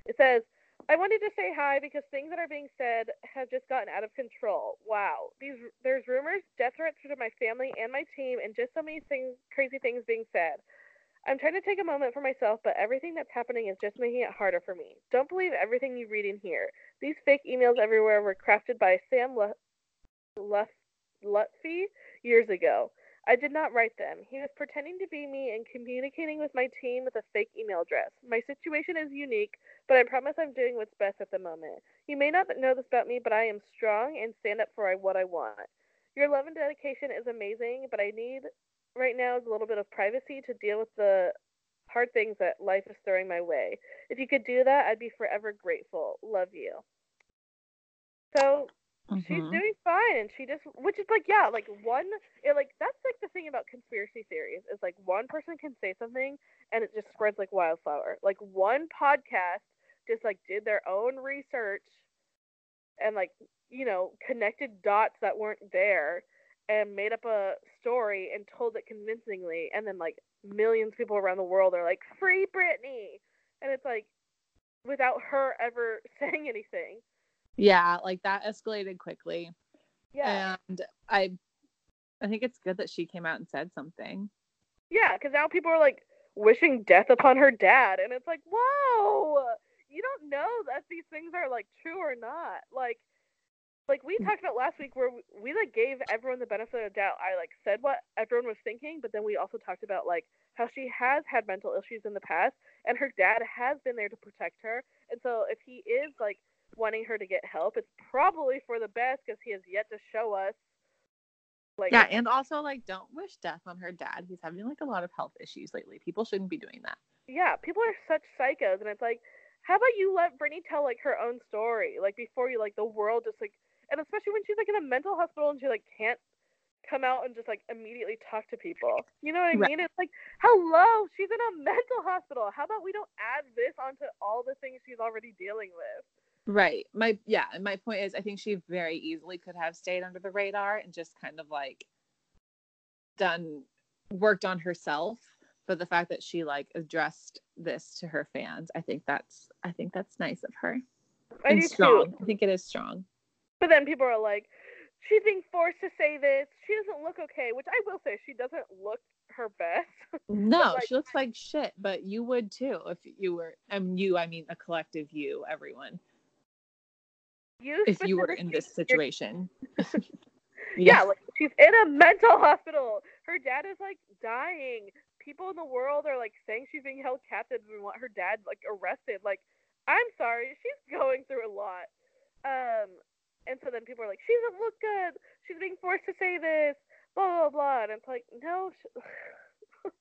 Speaker 1: It says, I wanted to say hi because things that are being said have just gotten out of control. Wow. These there's rumors, death threats to my family and my team, and just so many things crazy things being said. I'm trying to take a moment for myself, but everything that's happening is just making it harder for me. Don't believe everything you read in here. These fake emails everywhere were crafted by Sam Lutfi years ago. I did not write them. He was pretending to be me and communicating with my team with a fake email address. My situation is unique, but I promise I'm doing what's best at the moment. You may not know this about me, but I am strong and stand up for what I want. Your love and dedication is amazing, but I need right now is a little bit of privacy to deal with the hard things that life is throwing my way. If you could do that, I'd be forever grateful. Love you. So mm-hmm. she's doing fine, and she just, which is like, yeah, like one, it, like that's like the thing about conspiracy theories is like one person can say something and it just spreads like wildflower. Like one podcast just like did their own research and like you know connected dots that weren't there and made up a story and told it convincingly and then like millions of people around the world are like free Britney and it's like without her ever saying anything
Speaker 2: yeah like that escalated quickly
Speaker 1: yeah
Speaker 2: and i i think it's good that she came out and said something
Speaker 1: yeah because now people are like wishing death upon her dad and it's like whoa you don't know that these things are like true or not like like we mm. talked about last week where we, we like gave everyone the benefit of the doubt. I like said what everyone was thinking, but then we also talked about like how she has had mental issues in the past and her dad has been there to protect her. And so if he is like wanting her to get help, it's probably for the best because he has yet to show us
Speaker 2: like Yeah, and also like don't wish death on her dad. He's having like a lot of health issues lately. People shouldn't be doing that.
Speaker 1: Yeah, people are such psychos and it's like how about you let Britney tell like her own story like before you like the world just like and especially when she's like in a mental hospital and she like can't come out and just like immediately talk to people. You know what I right. mean? It's like, hello, she's in a mental hospital. How about we don't add this onto all the things she's already dealing with?
Speaker 2: Right. My yeah, my point is I think she very easily could have stayed under the radar and just kind of like done worked on herself. But the fact that she like addressed this to her fans, I think that's I think that's nice of her.
Speaker 1: I and
Speaker 2: strong.
Speaker 1: Too.
Speaker 2: I think it is strong.
Speaker 1: But then people are like, she's being forced to say this. She doesn't look okay, which I will say she doesn't look her best.
Speaker 2: No, like, she looks like shit, but you would too if you were I mean you, I mean a collective you, everyone.
Speaker 1: You
Speaker 2: if you were in this situation.
Speaker 1: yeah. yeah, like she's in a mental hospital. Her dad is like dying. People in the world are like saying she's being held captive and want her dad like arrested. Like, I'm sorry, she's going through a lot. Um, and so then people are like, she doesn't look good. She's being forced to say this. Blah blah blah. And it's like, no.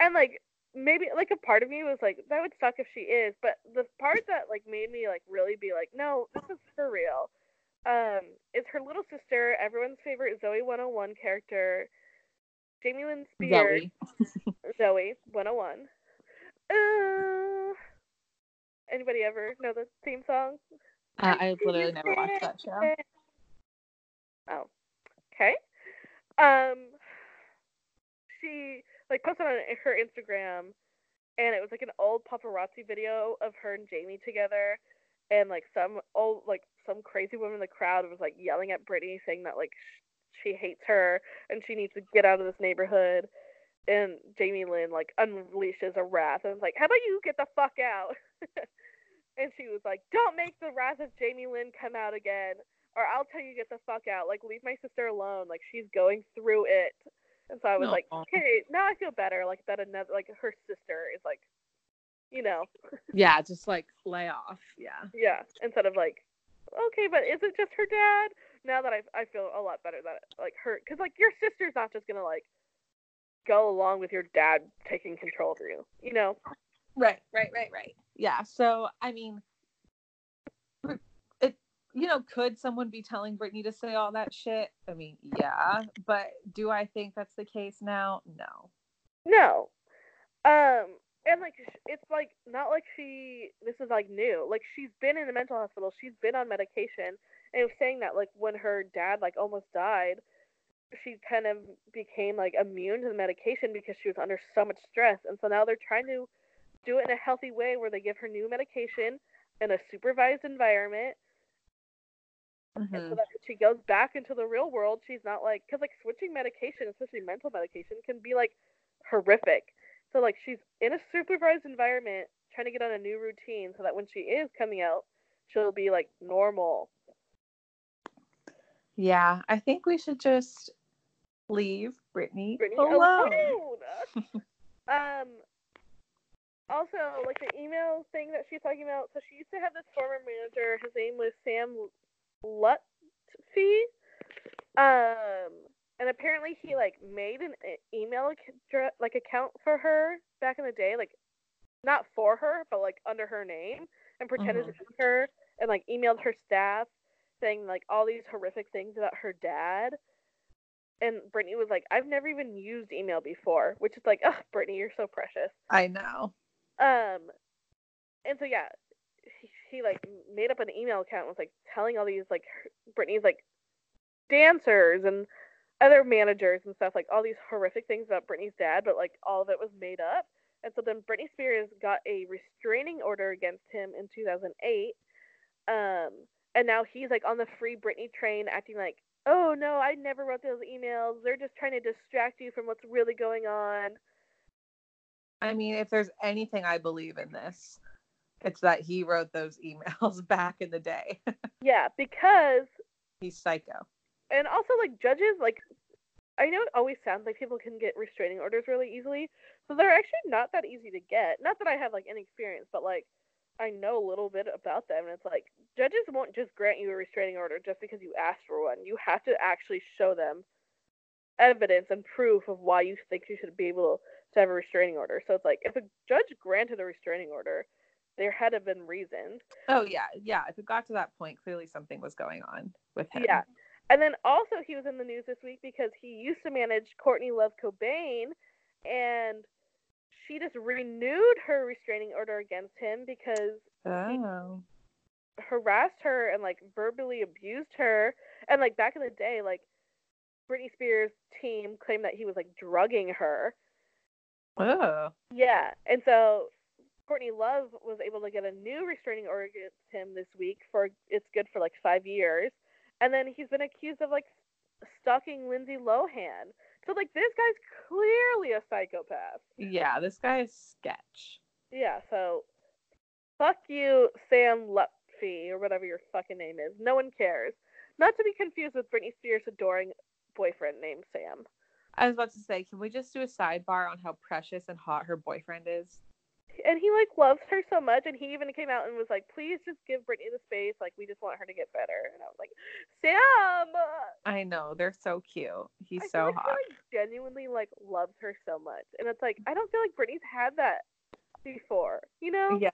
Speaker 1: and like maybe like a part of me was like, that would suck if she is. But the part that like made me like really be like, no, this is for real. Um, is her little sister, everyone's favorite Zoey 101 character, Jamie Lynn Spears. Zoey. Zoey 101. Uh, anybody ever know the theme song?
Speaker 2: Uh, I literally never watched that show.
Speaker 1: Oh, okay. Um, she like posted on her Instagram, and it was like an old paparazzi video of her and Jamie together, and like some old like some crazy woman in the crowd was like yelling at Britney, saying that like she hates her and she needs to get out of this neighborhood. And Jamie Lynn like unleashes a wrath and was like, "How about you get the fuck out?" and she was like, "Don't make the wrath of Jamie Lynn come out again, or I'll tell you get the fuck out. Like, leave my sister alone. Like, she's going through it." And so I was no. like, um, "Okay, now I feel better. Like that another like her sister is like, you know."
Speaker 2: Yeah, just like lay off. Yeah.
Speaker 1: Yeah, instead of like, okay, but is it just her dad? Now that I I feel a lot better that like her because like your sister's not just gonna like go along with your dad taking control of you, you know.
Speaker 2: Right, right, right, right. Yeah. So, I mean, you know, could someone be telling Britney to say all that shit? I mean, yeah. But do I think that's the case now? No.
Speaker 1: No. Um, and like, it's like, not like she, this is like new. Like, she's been in a mental hospital, she's been on medication. And saying that, like, when her dad, like, almost died, she kind of became like immune to the medication because she was under so much stress and so now they're trying to do it in a healthy way where they give her new medication in a supervised environment. Mm-hmm. And so mm-hmm. that when she goes back into the real world, she's not like, because like switching medication, especially mental medication, can be like horrific. So like she's in a supervised environment trying to get on a new routine so that when she is coming out, she'll be like normal.
Speaker 2: Yeah, I think we should just Leave Britney,
Speaker 1: Britney
Speaker 2: alone.
Speaker 1: alone. um. Also, like the email thing that she's talking about. So she used to have this former manager. His name was Sam Lutfi. Um, and apparently he like made an email like account for her back in the day, like not for her, but like under her name, and pretended
Speaker 2: Mhm.
Speaker 1: to be her, and like emailed her staff saying like all these horrific things about her dad. And Britney was like, I've never even used email before, which is like, oh, Britney, you're so precious.
Speaker 2: I know.
Speaker 1: Um, and so yeah, he, like made up an email account and was like telling all these like Britney's like dancers and other managers and stuff like all these horrific things about Britney's dad, but like all of it was made up. And so then Britney Spears got a restraining order against him in 2008. Um, and now he's like on the free Britney train, acting like, "Oh no, I never wrote those emails. They're just trying to distract you from what's really going on."
Speaker 2: I mean, if there's anything I believe in this, it's that he wrote those emails back in the day.
Speaker 1: Yeah, because
Speaker 2: He's psycho.
Speaker 1: and also like judges like I know it always sounds like people can get restraining orders really easily, but they're actually not that easy to get. Not that I have like any experience, but like I know a little bit about them, and it's like judges won't just grant you a restraining order just because you asked for one. You have to actually show them evidence and proof of why you think you should be able to have a restraining order. So it's like if a judge granted a restraining order, there had to have been reasons.
Speaker 2: Oh yeah, yeah. If it got to that point, clearly something was going on with him.
Speaker 1: Yeah. And then also he was in the news this week because he used to manage Courtney Love Cobain and she just renewed her restraining order against him because
Speaker 2: Oh.
Speaker 1: harassed her and like verbally abused her and like back in the day like Britney Spears team claimed that he was like drugging her.
Speaker 2: Oh.
Speaker 1: Yeah. And so Courtney Love was able to get a new restraining order against him this week for it's good for like five years. And then he's been accused of like stalking Lindsay Lohan. So like this guy's clearly a psychopath.
Speaker 2: Yeah, this guy is sketch.
Speaker 1: Yeah, so fuck you, Sam Lutfi, or whatever your fucking name is. No one cares. Not to be confused with Britney Spears' adoring boyfriend named Sam.
Speaker 2: I was about to say, can we just do a sidebar on how precious and hot her boyfriend is?
Speaker 1: And he like loves her so much, and he even came out and was like, "Please just give britney the space. Like we just want her to get better." And I was like, "Sam,
Speaker 2: I know they're so cute. He's
Speaker 1: I
Speaker 2: so
Speaker 1: like
Speaker 2: hot.
Speaker 1: He, like, genuinely like loves her so much, and it's like I don't feel like britney's had that before, you know?
Speaker 2: Yeah,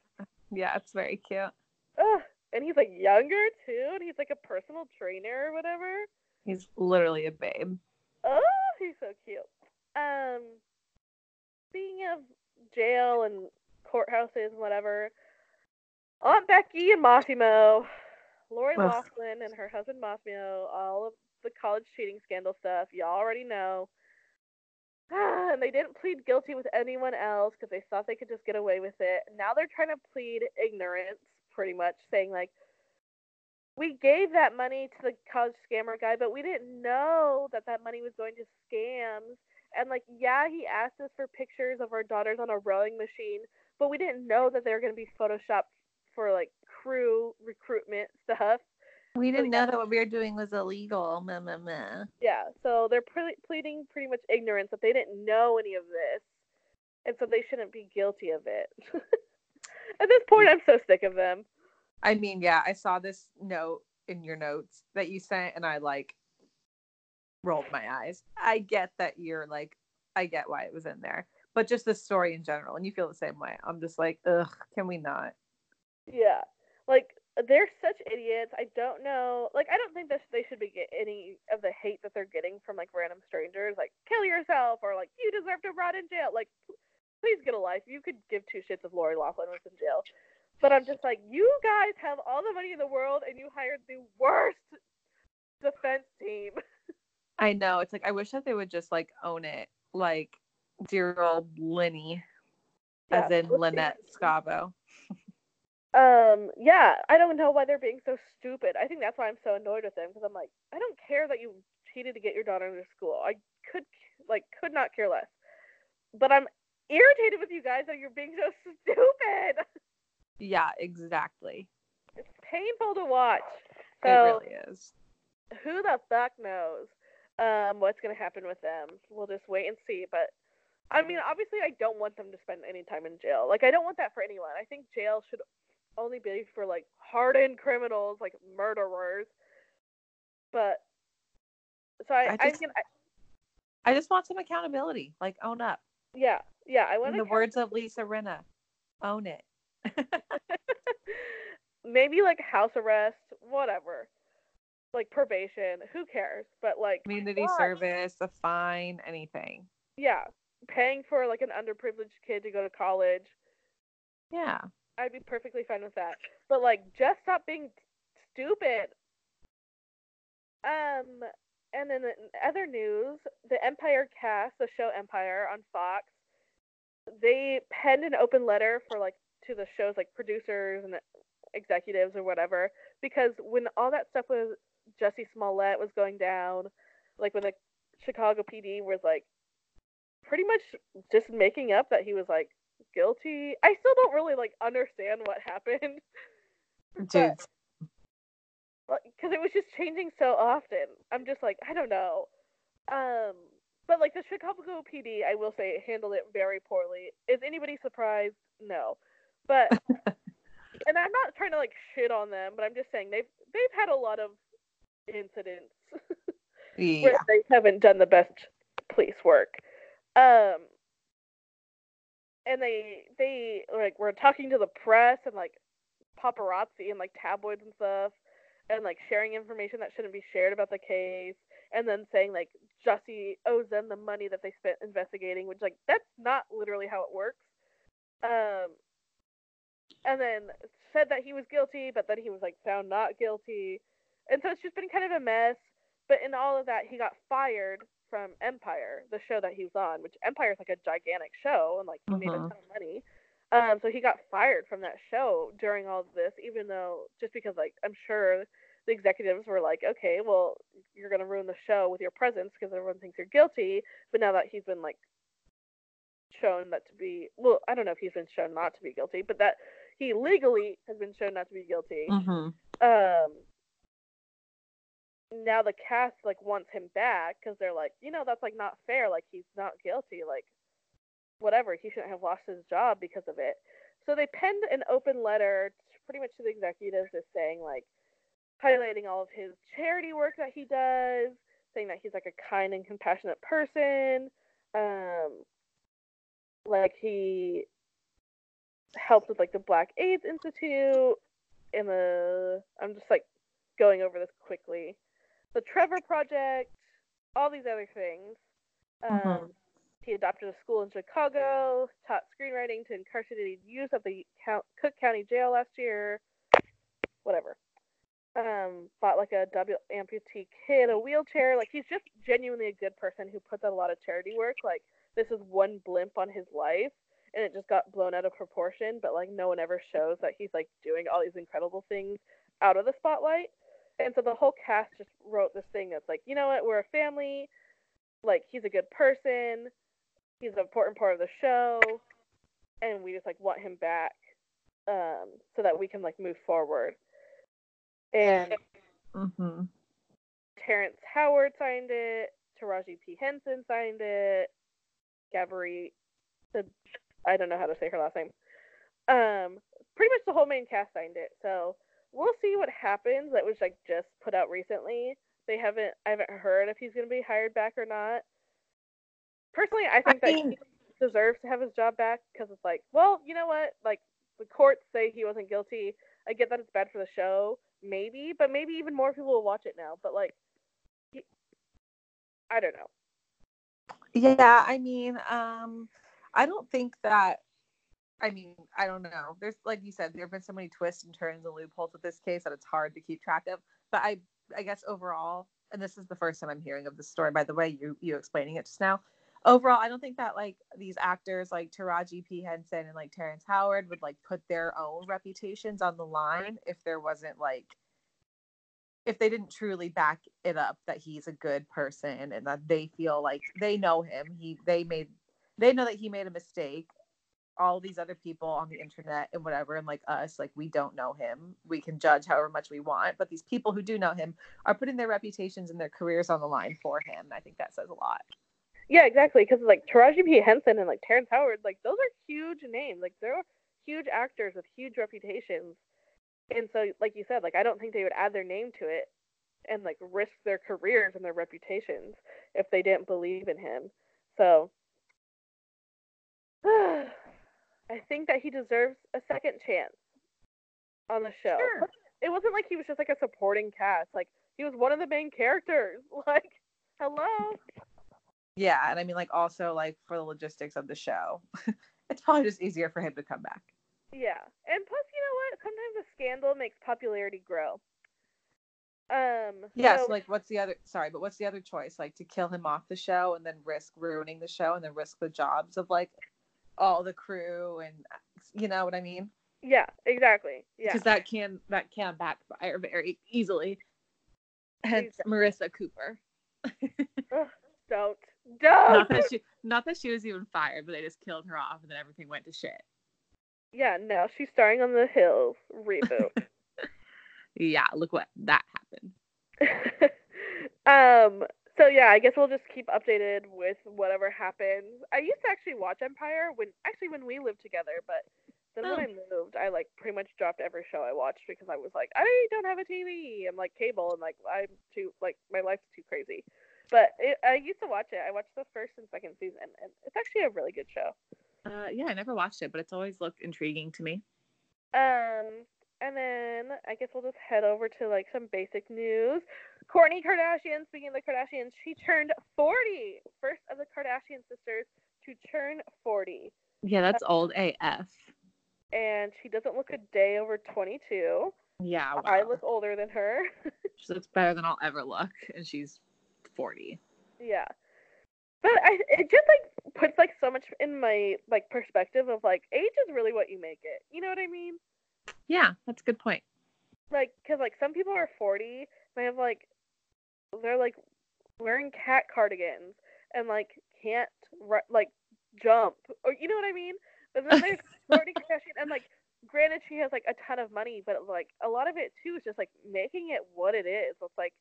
Speaker 2: yeah, it's very cute.
Speaker 1: Ugh. And he's like younger too, and he's like a personal trainer or whatever.
Speaker 2: He's literally a babe.
Speaker 1: Oh, he's so cute. Um, speaking of jail and courthouses and whatever, Aunt Becky and Massimo, Lori
Speaker 2: Ugh.
Speaker 1: Loughlin and her husband Massimo, all of the college cheating scandal stuff, y'all already know. and they didn't plead guilty with anyone else because they thought they could just get away with it. Now they're trying to plead ignorance, pretty much, saying like, we gave that money to the college scammer guy, but we didn't know that that money was going to scams. And like, yeah, he asked us for pictures of our daughters on a rowing machine, but we didn't know that they were going to be photoshopped for like crew recruitment stuff.
Speaker 2: We
Speaker 1: didn't know
Speaker 2: that what we were doing was illegal. Meh, meh, meh.
Speaker 1: Yeah, so they're ple- pleading pretty much ignorance that they didn't know any of this, and so they shouldn't be guilty of it. At this point, I'm so sick of them.
Speaker 2: I mean, yeah, I saw this note in your notes that you sent, and I like rolled my eyes. I get that you're like, I get why it was in there, but just the story in general, and you feel the same way. I'm just like, ugh, can we not?
Speaker 1: Yeah, like they're such idiots. I don't know. Like, I don't think that they should be get any of the hate that they're getting from like random strangers, like kill yourself or like you deserve to rot in jail. Like, please get a life. You could give two shits if Lori Loughlin was in jail. But I'm just like, you guys have all the money in the world and you hired the worst defense team.
Speaker 2: I know. It's like I wish that they would just like own it, like dear old Lenny, as
Speaker 1: Yeah,
Speaker 2: in
Speaker 1: let's see.
Speaker 2: Lynette Scavo.
Speaker 1: Um, yeah, I don't know why they're being so stupid. I think that's why I'm so annoyed with them because I'm like, I don't care that you cheated to get your daughter into school. I could like could not care less. But I'm irritated with you guys that you're being so stupid.
Speaker 2: Yeah, exactly.
Speaker 1: It's painful to watch.
Speaker 2: it really is.
Speaker 1: who the fuck knows? um, what's gonna happen with them. We'll just wait and see. But I mean, obviously, I don't want them to spend any time in jail. Like, I don't want that for anyone. I think jail should only be for like hardened criminals, like murderers. But so I,
Speaker 2: I
Speaker 1: I,
Speaker 2: just-
Speaker 1: can,
Speaker 2: I just want some accountability. Like own up.
Speaker 1: yeah, yeah. I want
Speaker 2: In the words of Lisa Rinna, own it.
Speaker 1: maybe like house arrest, whatever. Like probation, who cares? But like
Speaker 2: Community service, a fine, anything.
Speaker 1: Yeah, paying for like an underprivileged kid to go to college,
Speaker 2: Yeah.
Speaker 1: I'd be perfectly fine with that. But like, just stop being stupid. Um, and then in other news, the Empire cast, the show Empire on Fox, they penned an open letter for like to the show's like producers and executives or whatever because when all that stuff was Jussie Smollett was going down, like when the Chicago PD was like pretty much just making up that he was like guilty. I still don't really like understand what happened
Speaker 2: Dude.
Speaker 1: because it was just changing so often. I'm just like, I don't know. Um, but like the Chicago PD, I will say, handled it very poorly. Is anybody surprised? No, but and I'm not trying to like shit on them, but I'm just saying they've they've had a lot of incidents
Speaker 2: Yeah.
Speaker 1: where they haven't done the best police work. Um, and they they like were talking to the press and like paparazzi and like tabloids and stuff, and like sharing information that shouldn't be shared about the case, and then saying like Jussie owes them the money that they spent investigating, which like that's not literally how it works. Um, and then said that he was guilty, but then he was like found not guilty, and so it's just been kind of a mess. But in all of that, he got fired from Empire, the show that he was on, which Empire is like a gigantic show and like he made a
Speaker 2: Mhm.
Speaker 1: ton of money. Um, so he got fired from that show during all of this, even though just because like I'm sure the executives were like, okay, well you're gonna ruin the show with your presence because everyone thinks you're guilty. But now that he's been like shown that to be well, I don't know if he's been shown not to be guilty, but that he legally has been shown not to be guilty
Speaker 2: hmm
Speaker 1: um now the cast like wants him back because they're like you know that's like not fair. Like he's not guilty. Like whatever. He shouldn't have lost his job because of it. So they penned an open letter t- pretty much to the executives just saying like highlighting all of his charity work that he does saying that he's like a kind and compassionate person. Um like he helped with like the black aids institute and the i'm just like going over this quickly the trevor project all these other things. Um,
Speaker 2: Mhm.
Speaker 1: he adopted a school in chicago taught screenwriting to incarcerated youth at the cook county jail last year. Whatever. Um bought like a double amputee kid a wheelchair. Like he's just genuinely a good person who puts out a lot of charity work. Like this is one blimp on his life and it just got blown out of proportion but like no one ever shows that he's like doing all these incredible things out of the spotlight and so the whole cast just wrote this thing that's like you know what we're a family like he's a good person he's an important part of the show and we just like want him back um so that we can like move forward and
Speaker 2: mm-hmm.
Speaker 1: Terrence Howard signed it. Taraji P. Henson signed it. Gabri, the I don't know how to say her last name. Um, pretty much the whole main cast signed it. So we'll see what happens. That was like just put out recently. They haven't. I haven't heard if he's going to be hired back or not. Personally, I think that
Speaker 2: mean-
Speaker 1: he deserves to have his job back because it's like, well, you know what? Like the courts say he wasn't guilty. I get that it's bad for the show, maybe, but maybe even more people will watch it now. But like, he, I don't know.
Speaker 2: Yeah, I mean, um, I don't think that. I mean, I don't know. There's like you said, there have been so many twists and turns and loopholes with this case that it's hard to keep track of. But I, I guess overall, and this is the first time I'm hearing of this story. By the way, you you explaining it just now. Overall, I don't think that like these actors like Taraji P Henson and like Terrence Howard would like put their own reputations on the line if there wasn't like if they didn't truly back it up that he's a good person and that they feel like they know him he they made they know that he made a mistake all these other people on the internet and whatever, and like us, like we don't know him. We can judge however much we want, but these people who do know him are putting their reputations and their careers on the line for him. I think that says a lot.
Speaker 1: Yeah, exactly. Because like Taraji P Henson and like Terrence Howard, like those are huge names. Like they're huge actors with huge reputations. And so, like you said, like I don't think they would add their name to it and like risk their careers and their reputations if they didn't believe in him. So I think that he deserves a second chance on the show.
Speaker 2: Sure.
Speaker 1: It wasn't like he was just like a supporting cast. Like he was one of the main characters. Like, hello.
Speaker 2: Yeah, and I mean, like also like for the logistics of the show, it's probably just easier for him to come back.
Speaker 1: Yeah, and plus, you know what? Sometimes a scandal makes popularity grow. Um.
Speaker 2: Yeah,
Speaker 1: so-
Speaker 2: so like what's the other sorry, but what's the other choice? Like to kill him off the show and then risk ruining the show and then risk the jobs of like all the crew and you know what I mean?
Speaker 1: Yeah, exactly. Yeah.
Speaker 2: Because that can that can backfire very easily. Hence Marissa Cooper.
Speaker 1: Ugh, don't. Don't.
Speaker 2: Not that she not that she was even fired, but they just killed her off and then everything went to shit.
Speaker 1: Yeah, no, she's starring on the Hills reboot.
Speaker 2: Yeah, look what that happened.
Speaker 1: um. So yeah, I guess we'll just keep updated with whatever happens. I used to actually watch Empire when actually when we lived together, but then when
Speaker 2: Oh.
Speaker 1: I moved, I like pretty much dropped every show I watched because I was like, I don't have a TV. I'm like cable, and like I'm too like my life's too crazy. But it, I used to watch it. I watched the first and second season, and it's actually a really good show.
Speaker 2: Uh, yeah, I never watched it, but it's always looked intriguing to me.
Speaker 1: Um, and then I guess we'll just head over to like some basic news. Kourtney Kardashian, speaking of the Kardashians, she turned 40. First of the Kardashian sisters to turn 40.
Speaker 2: Yeah, that's old AF.
Speaker 1: And she doesn't look a day over 22.
Speaker 2: Yeah, wow.
Speaker 1: I look older than her.
Speaker 2: She looks better than I'll ever look, and she's 40.
Speaker 1: yeah. But I, it just like puts like so much in my like perspective of like age is really what you make it. You know what I mean?
Speaker 2: Yeah, that's a good point.
Speaker 1: like because like some people are 40 they have like they're like wearing cat cardigans and like can't like jump or you know what i mean? But then there's Kourtney Kardashian and like granted she has like a ton of money but like a lot of it too is just like making it what it is. It's like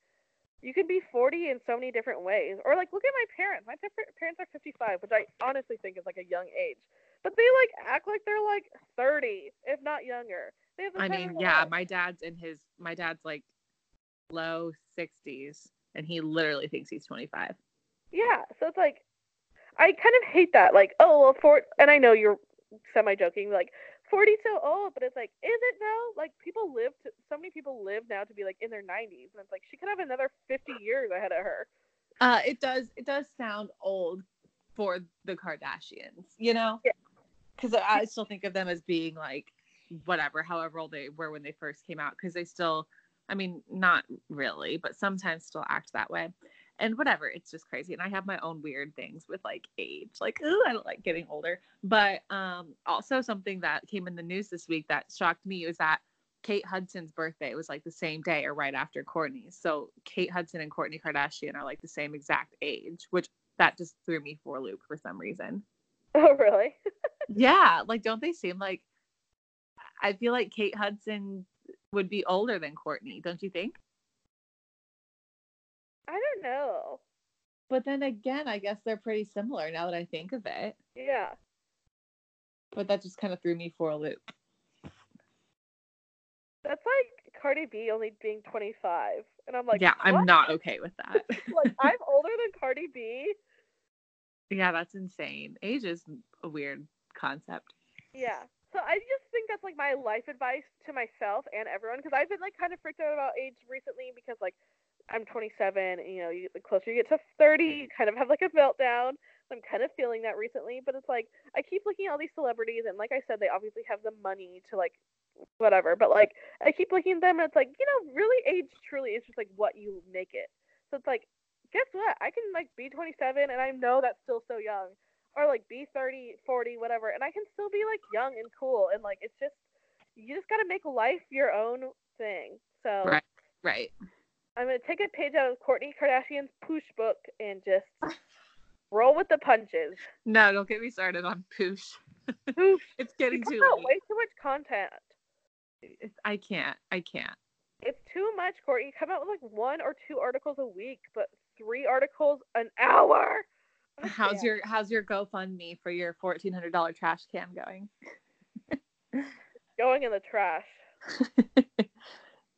Speaker 1: you can be 40 in so many different ways. Or like look at my parents. My parents are 55 which i honestly think is like a young age but they like act like they're like 30 if not younger they have
Speaker 2: I mean, yeah,
Speaker 1: life.
Speaker 2: my dad's in his my dad's like low 60s, and he literally thinks he's 25.
Speaker 1: Yeah, so it's like I kind of hate that. Like, oh, well, for and I know you're semi joking, like 40 so old, but it's like, is it though? Like, people live to so many people live now to be like in their 90s, and it's like she could have another 50 years ahead of her.
Speaker 2: Uh, it does it does sound old for the Kardashians, you know?
Speaker 1: Yeah.
Speaker 2: Because I still think of them as being like whatever, however old they were when they first came out, because they still, I mean, not really, but sometimes still act that way. And whatever, it's just crazy. And I have my own weird things with like age, like ooh, I don't like getting older. But um, also something that came in the news this week that shocked me was that Kate Hudson's birthday was like the same day or right after Kourtney's. So Kate Hudson and Kourtney Kardashian are like the same exact age, which that just threw me for a loop for some reason.
Speaker 1: Oh, really?
Speaker 2: Yeah, like don't they seem like I feel like Kate Hudson would be older than Kourtney, don't you think?
Speaker 1: I don't know.
Speaker 2: But then again, I guess they're pretty similar now that I think of it.
Speaker 1: Yeah.
Speaker 2: But that just kind of threw me for a loop.
Speaker 1: That's like Cardi B only being 25. And I'm like,
Speaker 2: yeah, I'm not okay with that.
Speaker 1: like, I'm older than Cardi B.
Speaker 2: yeah, that's insane. Age is a weird concept.
Speaker 1: Yeah. So I just think that's like my life advice to myself and everyone because I've been like kind of freaked out about age recently because like I'm 27 and you know you, the closer you get to 30 you kind of have like a meltdown. I'm kind of feeling that recently, but it's like I keep looking at all these celebrities and like I said they obviously have the money to like whatever, but like I keep looking at them and it's like you know really age truly is just like what you make it. So it's like guess what? I can like be 27 and I know that's still so young or like be 30 40 whatever and i can still be like young and cool and like it's just you just got to make life your own thing so
Speaker 2: Right. Right.
Speaker 1: i'm going to take a page out of kourtney kardashian's poosh book and just roll with the punches
Speaker 2: No, don't get me started on Poosh. It's getting too late.
Speaker 1: way too much content.
Speaker 2: It's- I can't. I can't.
Speaker 1: It's too much, Kourtney. Come out with like one or two articles a week, but three articles an hour.
Speaker 2: How's
Speaker 1: can't.
Speaker 2: your How's your GoFundMe for your fourteen hundred dollar trash can going?
Speaker 1: going in the trash?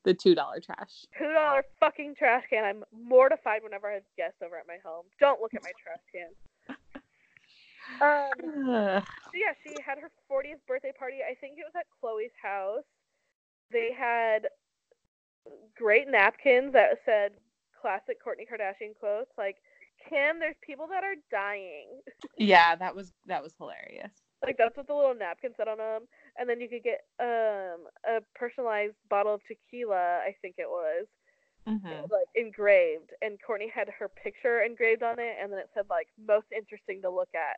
Speaker 2: the two dollar trash.
Speaker 1: Two dollar fucking trash can. I'm mortified whenever I have guests over at my home. Don't look at my trash can. Um.
Speaker 2: Ugh.
Speaker 1: So yeah, she had her 40th birthday party. I think it was at Khloe's house. They had great napkins that said classic Kourtney Kardashian quotes like Kim, there's people that are dying.
Speaker 2: yeah, that was that was hilarious.
Speaker 1: Like that's what the little napkin said on them. And then you could get um a personalized bottle of tequila, I think it was,
Speaker 2: Mhm.
Speaker 1: like engraved. And Kourtney had her picture engraved on it, and then it said like most interesting to look at.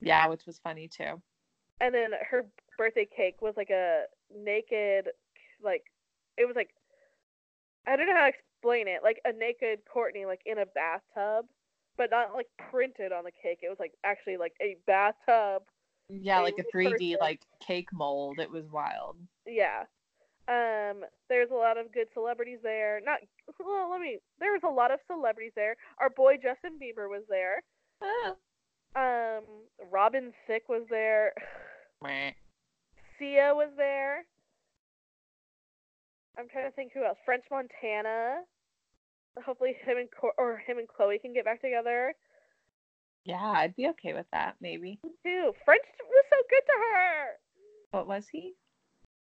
Speaker 2: Yeah, which was funny too.
Speaker 1: and then her birthday cake was like a naked like it was like I don't know how to explain it like a naked Kourtney like in a bathtub but not like printed on the cake it was like actually like a bathtub
Speaker 2: Yeah,
Speaker 1: a
Speaker 2: like a three D
Speaker 1: person.
Speaker 2: like cake mold. It was wild.
Speaker 1: yeah um there's a lot of good celebrities there not well let me there was a lot of celebrities there our boy Justin Bieber was there
Speaker 2: Ah.
Speaker 1: um Robin Thicke was there
Speaker 2: Meh.
Speaker 1: Sia was there. I'm trying to think who else. French Montana. Hopefully him and Cor- or him and Khloe can get back together
Speaker 2: Yeah, I'd be okay with that. Maybe.
Speaker 1: too. French was so good to her.
Speaker 2: What was he?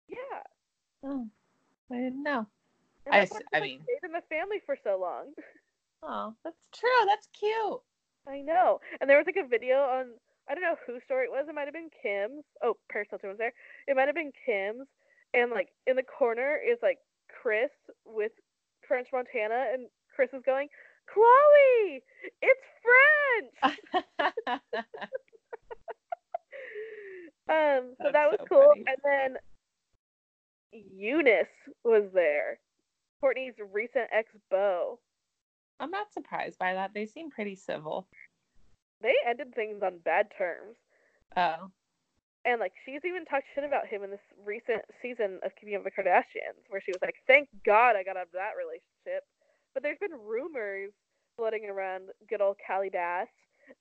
Speaker 1: Yeah.
Speaker 2: Oh, I didn't know.
Speaker 1: And
Speaker 2: I
Speaker 1: that's why
Speaker 2: s-
Speaker 1: he,
Speaker 2: I mean-
Speaker 1: stayed in the family for so long.
Speaker 2: Oh, that's true. That's cute.
Speaker 1: I know. And there was like a video on I don't know whose story it was. It might have been Kim's. Oh, Paris Hilton was there. It might have been Kim's. And like in the corner is like Kris with French Montana, and Kris is going, Khloe, it's French. Um, so
Speaker 2: That's
Speaker 1: that was
Speaker 2: so
Speaker 1: cool.
Speaker 2: funny.
Speaker 1: And then Younes was there. Kourtney's recent ex beau.
Speaker 2: I'm not surprised by that. They seem pretty civil.
Speaker 1: They ended things on bad terms.
Speaker 2: Oh,
Speaker 1: And like she's even talked shit about him in this recent season of Keeping Up with the Kardashians, where she was like, "Thank God I got out of that relationship." But there's been rumors floating around good old Calabasas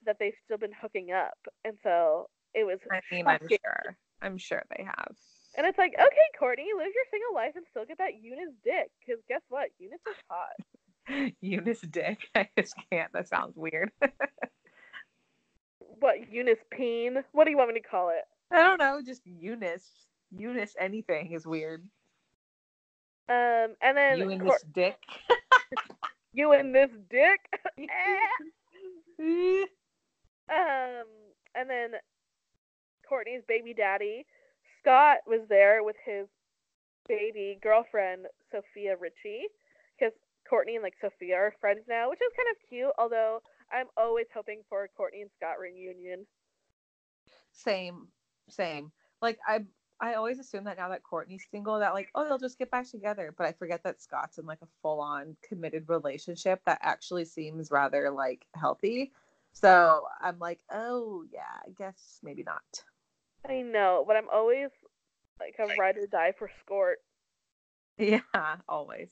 Speaker 1: that they've still been hooking up, and so it was.
Speaker 2: I mean, I'm sure. I'm sure they have.
Speaker 1: And it's like, okay, Kourtney, live your single life and still get that Younes dick, because guess what, Younes is hot.
Speaker 2: Younes Dick. I just can't. That sounds weird.
Speaker 1: What Younes Peen? What do you want me to call it?
Speaker 2: I don't know. Just Younes. Younes anything is weird.
Speaker 1: Um, and then
Speaker 2: and this dick.
Speaker 1: You and this dick. Um, and then Kourtney's baby daddy, Scott, was there with his baby girlfriend, Sofia Richie, because Kourtney and like Sofia are friends now, which is kind of cute. Although I'm always hoping for a Kourtney and Scott reunion.
Speaker 2: same, same. Like I, I always assume that now that Kourtney's single, that like, oh, they'll just get back together. But I forget that Scott's in like a full-on committed relationship that actually seems rather like healthy. So I'm like, oh yeah, I guess maybe not.
Speaker 1: I know, but I'm always like a ride or die for Scort.
Speaker 2: Yeah, always.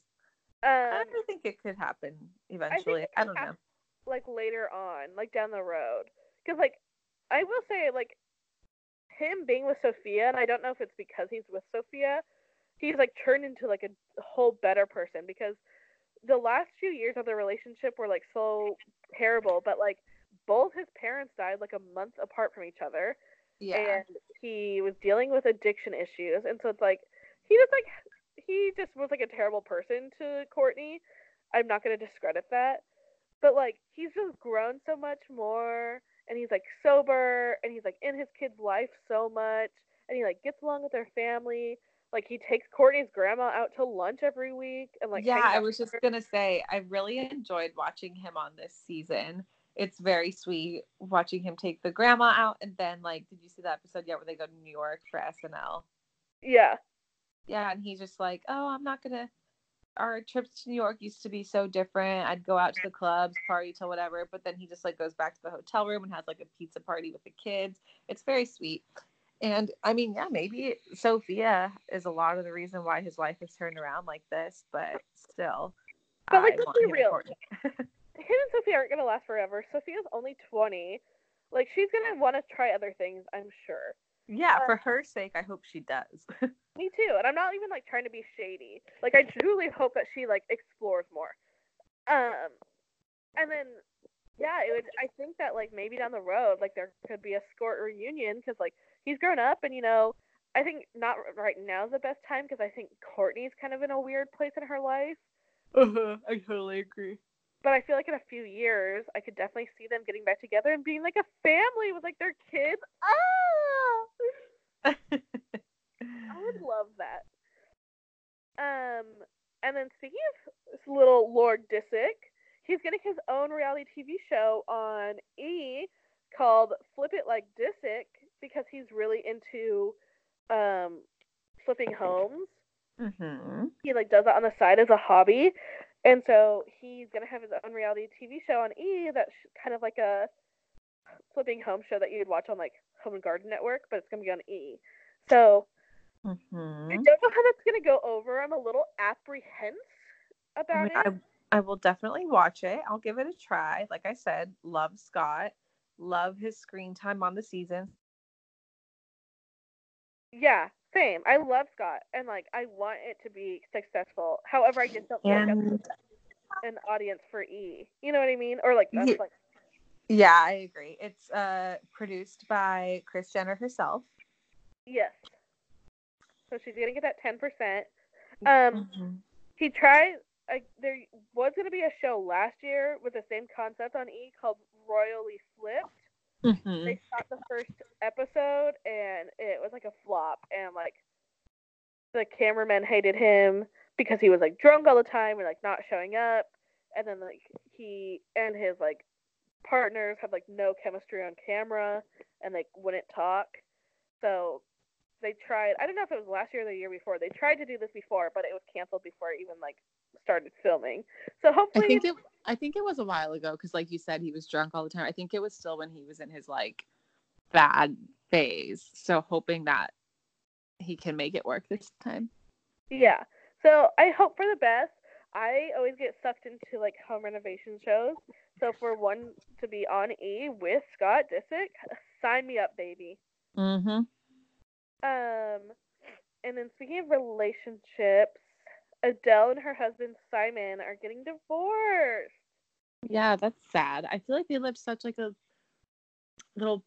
Speaker 1: Um,
Speaker 2: I think it could happen eventually.
Speaker 1: it
Speaker 2: I, don't know.
Speaker 1: like later on, like down the road. Because like I will say, like him being with Sofia, and I don't know if it's because he's with Sofia, he's like turned into like a whole better person. Because the last few years of the relationship were like so terrible, but like both his parents died like a month apart from each other,
Speaker 2: Yeah.
Speaker 1: and he was dealing with addiction issues, and so it's like he just like he just was like a terrible person to Kourtney. I'm not gonna discredit that, but like he's just grown so much more, and he's like sober, and he's like in his kid's life so much, and he like gets along with their family. Like he takes Kourtney's grandma out to lunch every week, and like
Speaker 2: yeah, I was just
Speaker 1: her.
Speaker 2: gonna say I really enjoyed watching him on this season. It's very sweet watching him take the grandma out, and then like, did you see the episode yet where they go to New York for SNL?
Speaker 1: yeah,
Speaker 2: Yeah, and he's just like, oh, I'm not gonna, our trips to New York used to be so different. I'd go out to the clubs, party till whatever, but then he just like goes back to the hotel room and has like a pizza party with the kids. It's very sweet. And I mean, yeah, maybe Sofia is a lot of the reason why his life has turned around like this, but still.
Speaker 1: But like, let's be real. him and Sofia aren't gonna last forever. Sofia's only twenty. Like, she's gonna want to try other things, I'm sure.
Speaker 2: Yeah, for her sake, I hope she does.
Speaker 1: me too, and I'm not even like trying to be shady. Like, I truly hope that she like explores more. Um, and then yeah, it would. I think that like maybe down the road, like there could be a Scort reunion because like he's grown up, and you know, I think not right now is the best time because I think Kourtney's kind of in a weird place in her life.
Speaker 2: Uh-huh, I totally agree.
Speaker 1: But I feel like in a few years, I could definitely see them getting back together and being like a family with like their kids. Ah! I would love that. Um, and then speaking of this little Lord Disick, he's getting his own reality TV show on E called Flip It Like Disick because he's really into um, flipping homes.
Speaker 2: Mm-hmm.
Speaker 1: He like does that on the side as a hobby, and so he's gonna have his own reality TV show on E that's kind of like a flipping home show that you'd watch on like Home and Garden Network, but it's gonna be on E. So
Speaker 2: mm-hmm.
Speaker 1: I don't know how that's gonna go over. I'm a little apprehensive about I mean,
Speaker 2: it. I, I will definitely watch it. I'll give it a try. Like I said, love Scott, love his screen time on the season.
Speaker 1: Yeah, same. I love Scott, and like I want it to be successful. However, I just don't and... like an audience for E. You know what I mean? Or like that's yeah. like.
Speaker 2: Yeah, I agree. It's uh produced by Kris Jenner herself.
Speaker 1: Yes. So she's gonna get that ten percent. Um, mm-hmm. he tried. Like, there was gonna be a show last year with the same concept on E called Royally Flipped
Speaker 2: Mm-hmm.
Speaker 1: They shot the first episode and it was like a flop, and like the cameraman hated him because he was like drunk all the time and like not showing up, and then like he and his like partners had like no chemistry on camera and they wouldn't talk. So they tried. I don't know if it was last year or the year before. They tried to do this before, but it was canceled before it even like started filming. So hopefully,
Speaker 2: I think it. I think it was a while ago because, like you said, he was drunk all the time. I think it was still when he was in his like bad phase. So hoping that he can make it work this time.
Speaker 1: Yeah. So I hope for the best. I always get sucked into like home renovation shows. So for one to be on E with Scott Disick, sign me up, baby.
Speaker 2: Mhm.
Speaker 1: Um, and then speaking of relationships, Adele and her husband Simon are getting divorced.
Speaker 2: Yeah, that's sad. I feel like they lived such like a little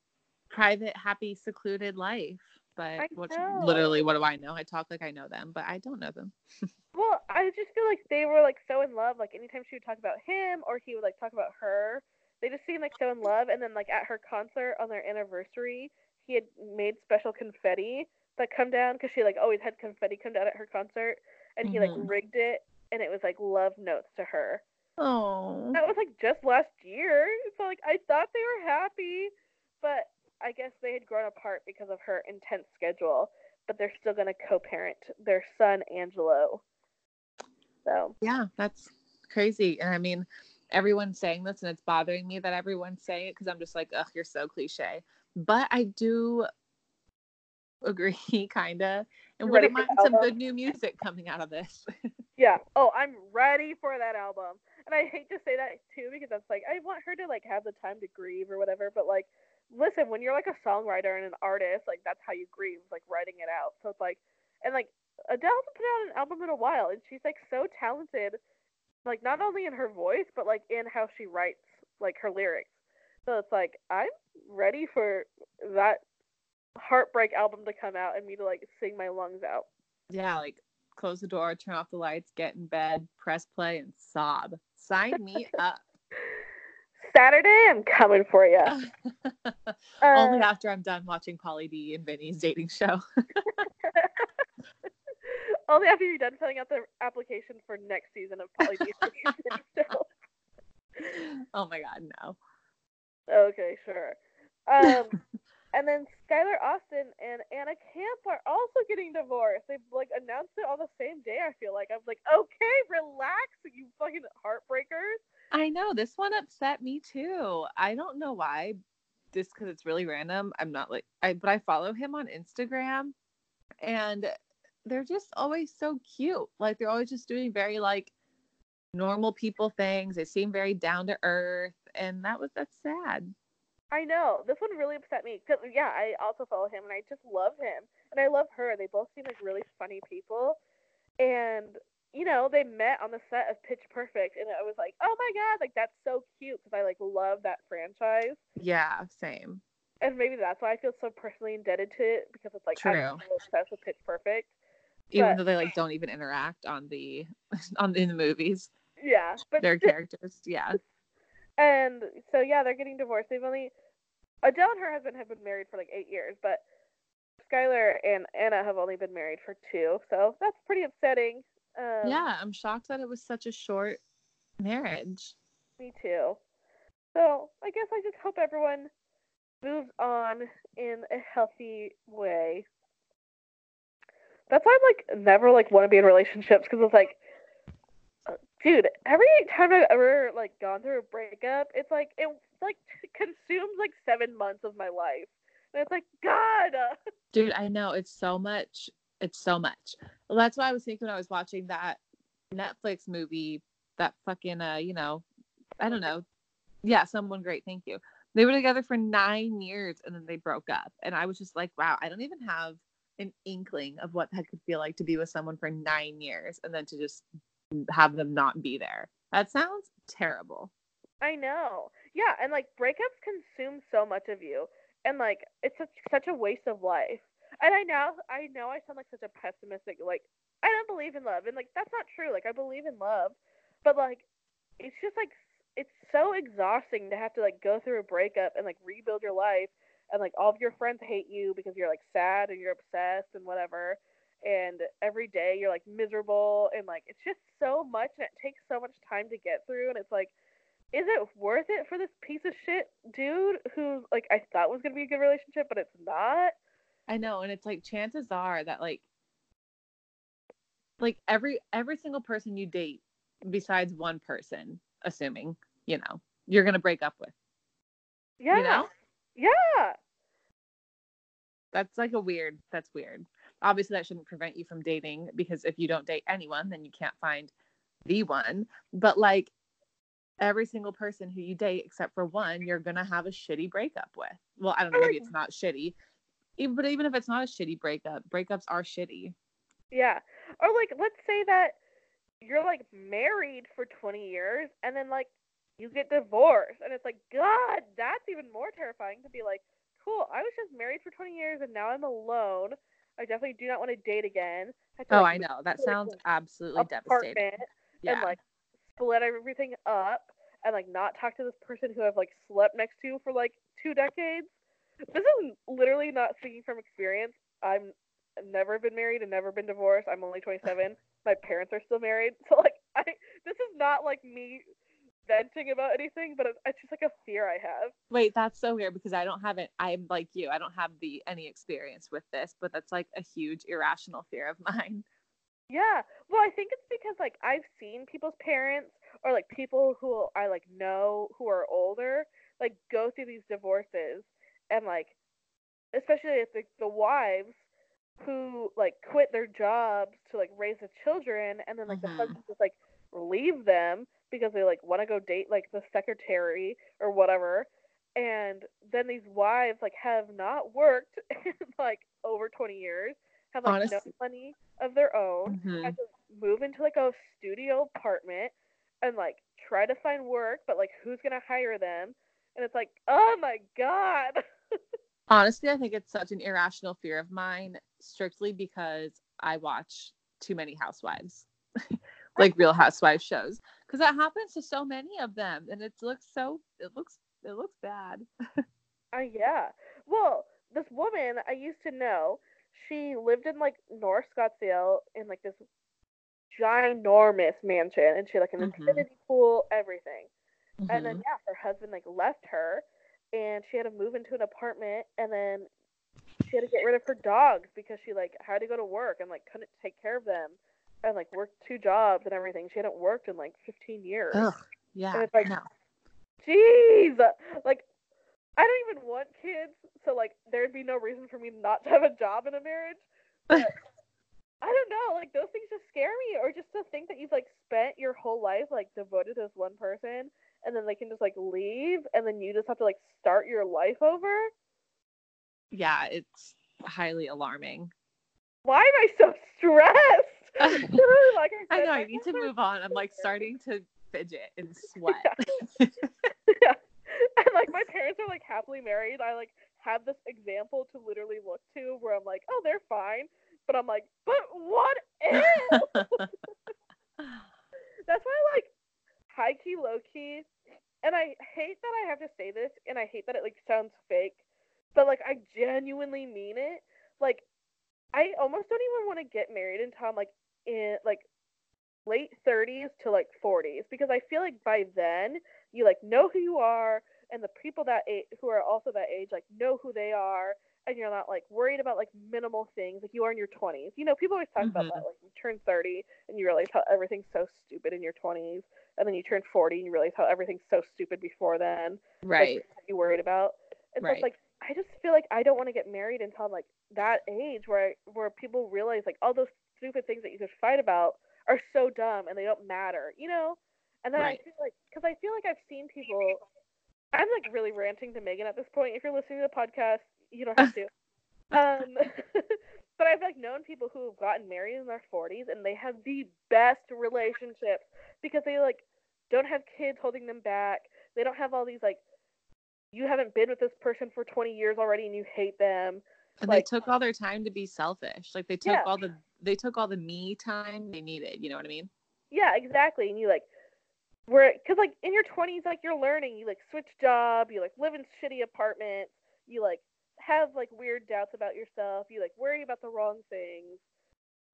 Speaker 2: private, happy, secluded life. But what, literally, what do I know? I talk like I know them, but I don't know them.
Speaker 1: well, I just feel like they were like so in love. Like anytime she would talk about him or he would like talk about her, they just seemed like so in love. And then like at her concert on their anniversary, he had made special confetti that come down because she like always had confetti come down at her concert and he mm-hmm. like rigged it and it was like love notes to her.
Speaker 2: Oh.
Speaker 1: That was like just last year. So like I thought they were happy, but I guess they had grown apart because of her intense schedule, but they're still going to co-parent their son Angelo. So.
Speaker 2: Yeah, that's crazy. And I mean, everyone's saying this and it's bothering me that everyone's saying it because I'm just like, ugh, you're so cliche. But I do agree, kinda. And wouldn't mind some good new music coming out of this.
Speaker 1: yeah. Oh, I'm ready for that album. And I hate to say that too because it's like I want her to like have the time to grieve or whatever, but like listen, when you're like a songwriter and an artist, like that's how you grieve, like writing it out. So it's like and like Adele hasn't put out an album in a while and she's like so talented like not only in her voice but like in how she writes like her lyrics. So it's like I'm ready for that heartbreak album to come out and me to like sing my lungs out.
Speaker 2: Yeah, like close the door, turn off the lights, get in bed, press play, and sob. Sign me up.
Speaker 1: Saturday, I'm coming for you.
Speaker 2: Only uh, after I'm done watching Pauly D and Vinny's dating show.
Speaker 1: Only after you're done filling out the application for next season of Pauly D show.
Speaker 2: Oh my god, no.
Speaker 1: Okay, sure. Um, And then Skylar Astin and Anna Camp are also getting divorced. They've like announced it on the same day. I feel like I was like, okay, relax, you fucking heartbreakers.
Speaker 2: I know this one upset me too. I don't know why, just because it's really random. I'm not like I, but I follow him on Instagram, and they're just always so cute. Like they're always just doing very like normal people things. They seem very down to earth, and that was that's sad.
Speaker 1: I know this one really upset me because yeah, I also follow him and I just love him and I love her. They both seem like really funny people, and you know they met on the set of Pitch Perfect, and I was like, oh my god, like that's so cute because I like love that franchise.
Speaker 2: Yeah, same.
Speaker 1: And maybe that's why I feel so personally indebted to it because it's like
Speaker 2: True.
Speaker 1: I'm so obsessed with Pitch Perfect.
Speaker 2: Even
Speaker 1: But-
Speaker 2: though they like don't even interact on the on in the movies,
Speaker 1: Yeah, but
Speaker 2: their characters. Yeah.
Speaker 1: And so yeah, they're getting divorced. They've only Adele and her husband have been married for like eight years, but Skylar and Anna have only been married for two, so that's pretty upsetting. Um,
Speaker 2: yeah, I'm shocked that it was such a short marriage.
Speaker 1: me too. So I guess I just hope everyone moves on in a healthy way. That's why I'm like never like want to be in relationships because it's like, dude, every time I've ever like gone through a breakup, it's like it like consumes like seven months of my life, and it's like God.
Speaker 2: Dude, I know it's so much. It's so much. Well, that's why I was thinking when I was watching that Netflix movie, that fucking uh, you know, I don't know. Yeah, someone great, thank you. They were together for nine years and then they broke up. And I was just like, wow, I don't even have an inkling of what that could feel like to be with someone for nine years and then to just have them not be there. That sounds terrible.
Speaker 1: I know. Yeah, and like breakups consume so much of you, and like it's such such a waste of life. And I now I know I sound like such a pessimistic like I don't believe in love, and like that's not true. Like I believe in love, but like it's just like it's so exhausting to have to like go through a breakup and like rebuild your life, and like all of your friends hate you because you're like sad and you're obsessed and whatever. And every day you're like miserable and like it's just so much and it takes so much time to get through and it's like is it worth it for this piece of shit dude who like I thought was gonna be a good relationship, but it's not?
Speaker 2: I know, and it's like chances are that like like every every single person you date besides one person, assuming, you know, you're gonna break up with.
Speaker 1: Yeah.
Speaker 2: You know?
Speaker 1: Yeah.
Speaker 2: That's like a weird that's weird. Obviously that shouldn't prevent you from dating because if you don't date anyone, then you can't find the one. But like every single person who you date except for one, you're gonna have a shitty breakup with. Well, I don't know, maybe it's not shitty. Even, but even if it's not a shitty breakup, breakups are shitty.
Speaker 1: Yeah. Or like let's say that you're like married for 20 years and then like you get divorced and it's like god, that's even more terrifying to be like, cool, I was just married for 20 years and now I'm alone. I definitely do not want to date again. to,
Speaker 2: Oh,
Speaker 1: like,
Speaker 2: I know. That
Speaker 1: like,
Speaker 2: sounds absolutely devastating. Yeah.
Speaker 1: and like split everything up and like not talk to this person who I've like slept next to for like two decades. This is literally not speaking from experience. I'm never been married and never been divorced. I'm only 27. My parents are still married, so like I this is not like me venting about anything, but it's, it's just like a fear I have.
Speaker 2: Wait, that's so weird because I don't have it. I'm like you. I don't have the any experience with this, but that's like a huge irrational fear of mine.
Speaker 1: Yeah. Well, I think it's because like I've seen people's parents or like people who I like know who are older like go through these divorces and like especially if the, the wives who like quit their jobs to like raise the children and then like
Speaker 2: Mhm.
Speaker 1: the husbands just like leave them because they like want to go date like the secretary or whatever and then these wives like have not worked in like over 20 years have like no money of their own
Speaker 2: Mhm.
Speaker 1: had to move into like a studio apartment and like try to find work, but like who's gonna hire them? And it's like, oh my god.
Speaker 2: Honestly, I think it's such an irrational fear of mine, strictly because I watch too many housewives, like Real Housewives shows, because that happens to so many of them, and it looks so it looks it looks bad.
Speaker 1: Uh, yeah. Well, this woman I used to know, she lived in like North Scottsdale in like this ginormous mansion, and she had like an
Speaker 2: Mhm.
Speaker 1: infinity pool, everything. And then
Speaker 2: Mhm.
Speaker 1: yeah, her husband like left her, and she had to move into an apartment, and then she had to get rid of her dogs because she like had to go to work and like couldn't take care of them, and like worked two jobs and everything. She hadn't worked in like 15 years.
Speaker 2: Ugh. Yeah.
Speaker 1: And it's like-
Speaker 2: no.
Speaker 1: Jeez, like I don't even want kids, so like there'd be no reason for me not to have a job in a marriage. But I don't know, like those things just scare me, or just to think that you've like spent your whole life like devoted to this one person, and then they can just like leave, and then you just have to like start your life over.
Speaker 2: Yeah, it's highly alarming.
Speaker 1: Why am I so stressed? Like I,
Speaker 2: I know. I need to move on. I'm like starting to fidget and sweat.
Speaker 1: yeah. And like my parents are like happily married. I like have this example to literally look to where I'm like, oh, they're fine. But I'm like, but what if? That's why I like high key, low key. And I hate that I have to say this and I hate that it like sounds fake. But like I genuinely mean it. Like I almost don't even want to get married until I'm like in like late 30s to like 40s because I feel like by then you like know who you are and the people that age, who are also that age like know who they are and you're not like worried about like minimal things like you are in your 20s. You know, people always talk about
Speaker 2: Mhm.
Speaker 1: that like you turn 30 and you realize how everything's so stupid in your 20s and then you turn 40 and you realize how everything's so stupid before then.
Speaker 2: right.
Speaker 1: that you worried about. And so it's like I just feel like I don't want to get married until I'm like that age where I, where people realize like all those stupid things that you could fight about are so dumb and they don't matter, you know? And then
Speaker 2: Right.
Speaker 1: I feel like because I feel like I've seen people. I'm like really ranting to Megan at this point. If you're listening to the podcast, you don't have to. um, but I've like known people who have gotten married in their 40s and they have the best relationships because they like don't have kids holding them back. They don't have all these like you haven't been with this person for 20 years already and you hate them.
Speaker 2: And
Speaker 1: like-
Speaker 2: they took all their time to be selfish. Like they took
Speaker 1: Yeah.
Speaker 2: all the they took all the me time they needed. You know what I mean?
Speaker 1: Yeah, exactly. And you like where because like in your 20s like you're learning you like switch job you like live in shitty apartments you like have like weird doubts about yourself you like worry about the wrong things.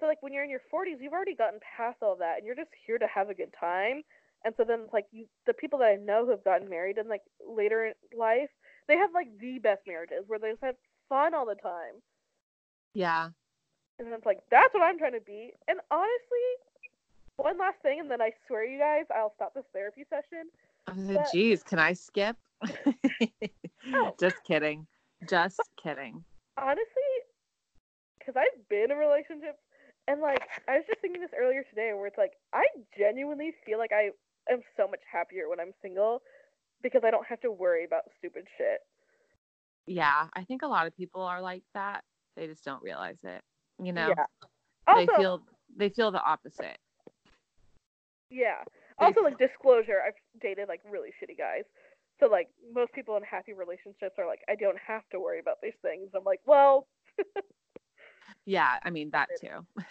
Speaker 1: So like when you're in your 40s you've already gotten past all that and you're just here to have a good time. And so then it's like you the people that i know who have gotten married in like later in life they have like the best marriages where they just have fun all the time.
Speaker 2: Yeah.
Speaker 1: and it's like that's what i'm trying to be. And honestly one last thing and then i swear you guys i'll stop this therapy session
Speaker 2: like,
Speaker 1: But-
Speaker 2: geez, can I skip?
Speaker 1: Oh.
Speaker 2: Just kidding. Just kidding.
Speaker 1: honestly, because I've been in relationships, and like I was just thinking this earlier today, where it's like I genuinely feel like I am so much happier when I'm single because I don't have to worry about stupid shit.
Speaker 2: Yeah, I think a lot of people are like that. They just don't realize it. You know,
Speaker 1: Yeah.
Speaker 2: they feel they feel the opposite.
Speaker 1: Yeah. Also, like disclosure, I've dated like really shitty guys. So like most people in happy relationships are like, I don't have to worry about these things. I'm like, well,
Speaker 2: Yeah, I mean that too.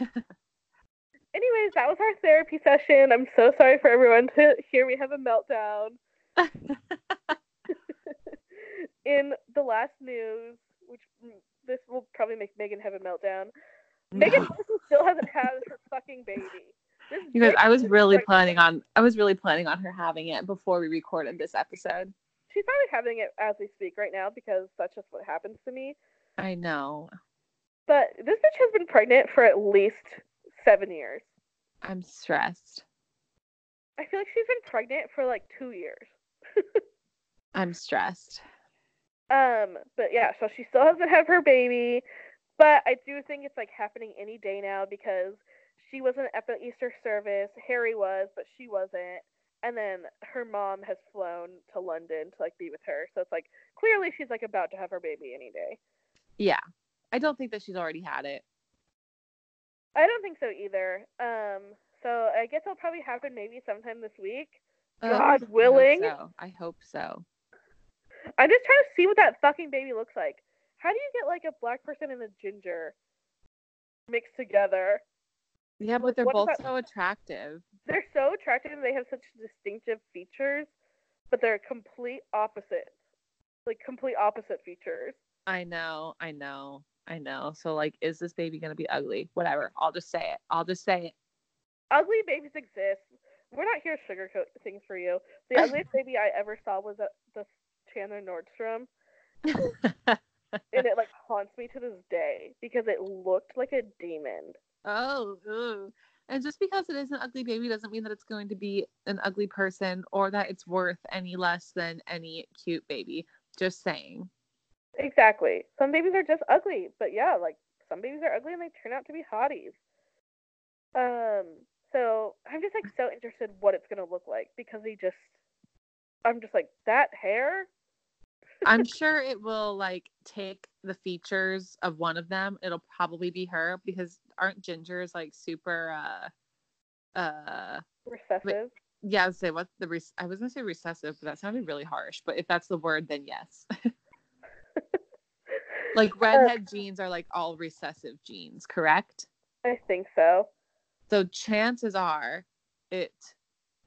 Speaker 1: anyways, that was our therapy session. I'm so sorry for everyone to hear me have a meltdown. in the last news, which mm, this will probably make Megan have a meltdown. Meghan
Speaker 2: No.
Speaker 1: Markle still hasn't had her fucking baby.
Speaker 2: You guys, I was really planning on I was really planning on her having it before we recorded this episode.
Speaker 1: She's probably having it as we speak right now because that's just what happens to me.
Speaker 2: I know.
Speaker 1: But this bitch has been pregnant for at least seven years.
Speaker 2: I'm stressed.
Speaker 1: I feel like she's been pregnant for like two years.
Speaker 2: I'm stressed.
Speaker 1: Um, but yeah, so she still hasn't had her baby, but I do think it's like happening any day now because she wasn't at the Easter service. Harry was, but she wasn't. And then her mom has flown to London to like be with her. So it's like clearly she's like about to have her baby any day.
Speaker 2: Yeah. I don't think that she's already had it.
Speaker 1: I don't think so either. Um, so I guess it'll probably happen maybe sometime this week.
Speaker 2: Uh,
Speaker 1: God
Speaker 2: I hope
Speaker 1: willing.
Speaker 2: so. I hope so.
Speaker 1: I'm just trying to see what that fucking baby looks like. How do you get like a black person and a ginger mixed together?
Speaker 2: Yeah, but they're
Speaker 1: what
Speaker 2: both
Speaker 1: that-
Speaker 2: so attractive.
Speaker 1: they're so attractive and they have such distinctive features, but they're complete opposites. Like complete opposite features.
Speaker 2: I know, I know, I know. So like, is this baby gonna be ugly? Whatever. I'll just say it. I'll just say it.
Speaker 1: Ugly babies exist. We're not here to sugarcoat things for you. The ugliest baby I ever saw was a, the Chandler Nordstrom, and it like haunts me to this day because it looked like a demon.
Speaker 2: Oh, ooh. and just because it is an ugly baby doesn't mean that it's going to be an ugly person or that it's worth any less than any cute baby. Just saying.
Speaker 1: Exactly. Some babies are just ugly, but yeah, like some babies are ugly and they turn out to be hotties. Um, so I'm just like so interested what it's gonna look like because he just, I'm just like that hair.
Speaker 2: I'm sure it will like take the features of one of them. It'll probably be her because aren't gingers like super uh uh
Speaker 1: Recessive.
Speaker 2: yeah, I would say what the res- I was gonna say recessive, but that sounded really harsh. But if that's the word, then yes. like redhead genes are like all recessive genes, correct?
Speaker 1: I think so.
Speaker 2: So chances are it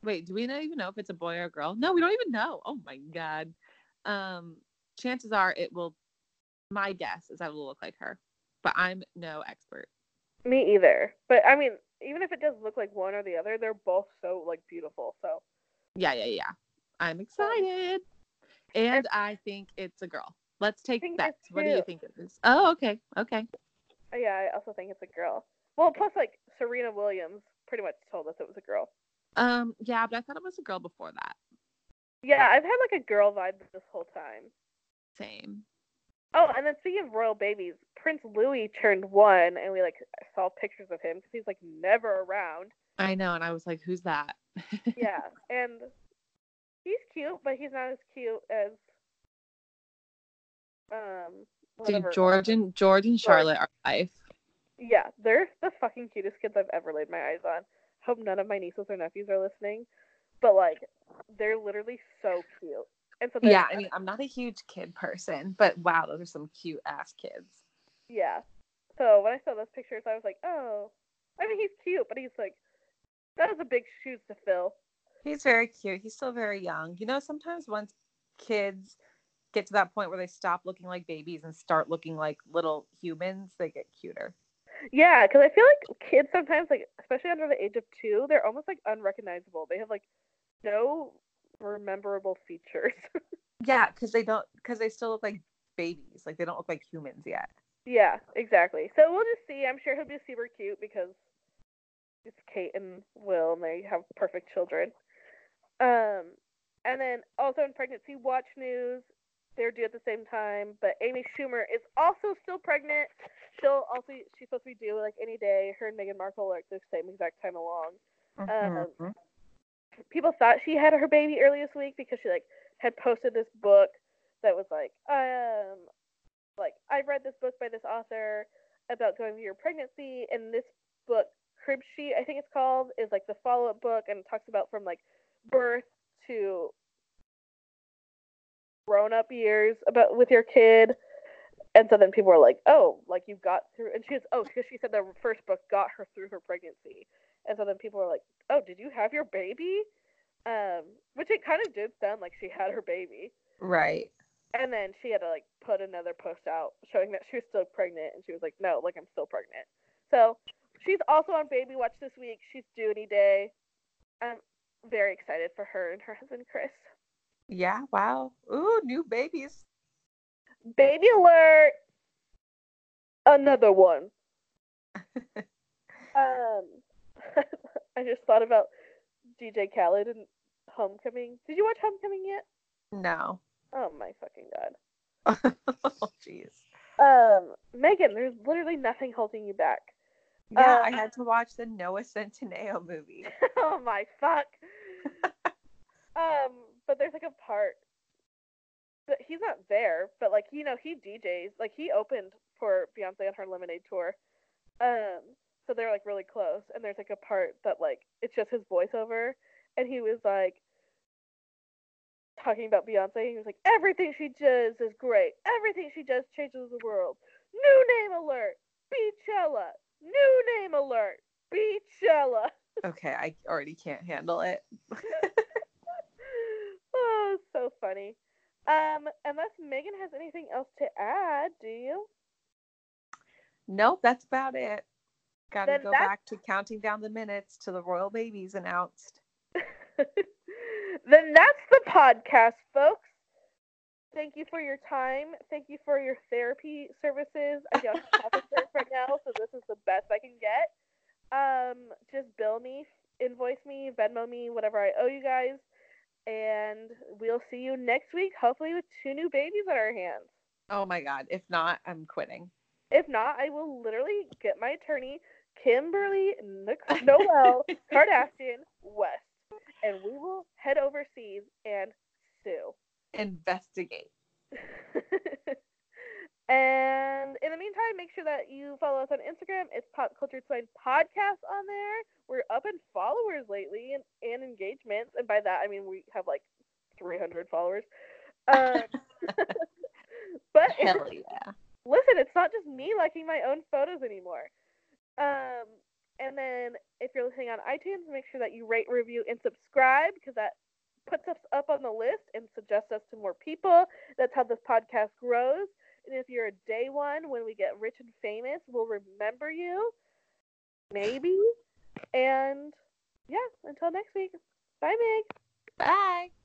Speaker 2: wait, do we not even know if it's a boy or a girl? No, we don't even know. Oh my god. Um chances are it will my guess is it will look like her. But I'm no expert.
Speaker 1: Me either. But I mean, even if it does look like one or the other, they're both so like beautiful. So
Speaker 2: Yeah, yeah, yeah. I'm excited. And I think it's a girl. Let's take bets. What do you think it is? Oh, okay. Okay.
Speaker 1: uh, yeah, I also think it's a girl. Well, plus like Serena Williams pretty much told us it was a girl.
Speaker 2: Um, yeah, but I thought it was a girl before that.
Speaker 1: Yeah, I've had like a girl vibe this whole time.
Speaker 2: Same.
Speaker 1: Oh, and then speaking of royal babies, Prince Louis turned one, and we like saw pictures of him because he's like never around.
Speaker 2: I know, and I was like, who's that?
Speaker 1: Yeah, and he's cute, but he's not as cute as um.
Speaker 2: Dude, George and George and Charlotte are life.
Speaker 1: Yeah, they're the fucking cutest kids I've ever laid my eyes on. Hope none of my nieces or nephews are listening, but like, they're literally so cute. And so
Speaker 2: Yeah, I mean, I'm not a huge kid person, but wow, those are some cute ass kids.
Speaker 1: yeah. So when I saw those pictures, I was like, oh, I mean, he's cute, but he's like, that is a big shoes to fill.
Speaker 2: He's very cute. He's still very young. You know, sometimes once kids get to that point where they stop looking like babies and start looking like little humans, they get cuter.
Speaker 1: Yeah, because I feel like kids sometimes, like especially under the age of two, they're almost like unrecognizable. They have like no rememberable features.
Speaker 2: Yeah, because they don't, because they still look like babies. Like they don't look like humans yet.
Speaker 1: yeah, exactly. So we'll just see. I'm sure he'll be super cute because it's Kate and Will, and they have perfect children. Um, and then also in pregnancy watch news, they're due at the same time, but Amy Schumer is also still pregnant. She'll also she's supposed to be due like any day. Her and Meghan Markle are at the same exact time along.
Speaker 2: Mhm.
Speaker 1: People thought she had her baby early this week because she like had posted this book that was like um like I read this book by this author about going through your pregnancy and this book crib sheet I think it's called is like the follow up book and it talks about from like birth to grown up years about with your kid. And so then people were like oh like you got through and she was oh because she said the first book got her through her pregnancy and so then people were like oh did you have your baby um which it kind of did sound like she had her baby
Speaker 2: right.
Speaker 1: and then she had to like put another post out showing that she was still pregnant and she was like no like i'm still pregnant so she's also on baby watch this week she's due any day i'm very excited for her and her husband chris
Speaker 2: Yeah. Wow. Ooh, new babies.
Speaker 1: baby alert another one um i just thought about dj khaled and homecoming did you watch homecoming yet
Speaker 2: No.
Speaker 1: oh my fucking god
Speaker 2: oh, jeez.
Speaker 1: um megan there's literally nothing holding you back
Speaker 2: Yeah,
Speaker 1: Uh,
Speaker 2: I had to watch the Noah Centineo movie.
Speaker 1: oh my fuck. um, but there's like a part that he's not there, but like you know he DJs, like he opened for Beyonce on her Lemonade tour. Um, so they're like really close, and there's like a part that like it's just his voiceover, and he was like talking about Beyonce. He was like, everything she does is great. Everything she does changes the world. New name alert, Beychella. New name alert, Beychella.
Speaker 2: Okay, I already can't handle it.
Speaker 1: oh, so funny. Um, unless Megan has anything else to add, do you?
Speaker 2: Nope, that's about it. Got to go
Speaker 1: that's-
Speaker 2: back to counting down the minutes to the royal babies announced.
Speaker 1: then that's the podcast, folks. Thank you for your time. Thank you for your therapy services. I don't have health insurance right now, so this is the best I can get. Um, just bill me, invoice me, Venmo me, whatever I owe you guys. And we'll see you next week, hopefully with two new babies at our hands.
Speaker 2: Oh my god. If not, I'm quitting.
Speaker 1: If not, I will literally get my attorney, Kimberly Nic- Noel Kardashian West, and we will head overseas and sue.
Speaker 2: Investigate.
Speaker 1: and in the meantime, make sure that you follow us on Instagram. It's Pop Culture Swine Podcast on there. We're up in followers lately and, and engagements. And by that, I mean we have like 300 followers. Um, but
Speaker 2: Hell yeah.
Speaker 1: listen, it's not just me liking my own photos anymore. Um, and then if you're listening on iTunes, make sure that you rate, review, and subscribe because that puts us up on the list and suggests us to more people. That's how this podcast grows. And if you're a day one, when we get rich and famous, we'll remember you. Maybe. And yeah, until next week. Bye, Meg.
Speaker 2: Bye.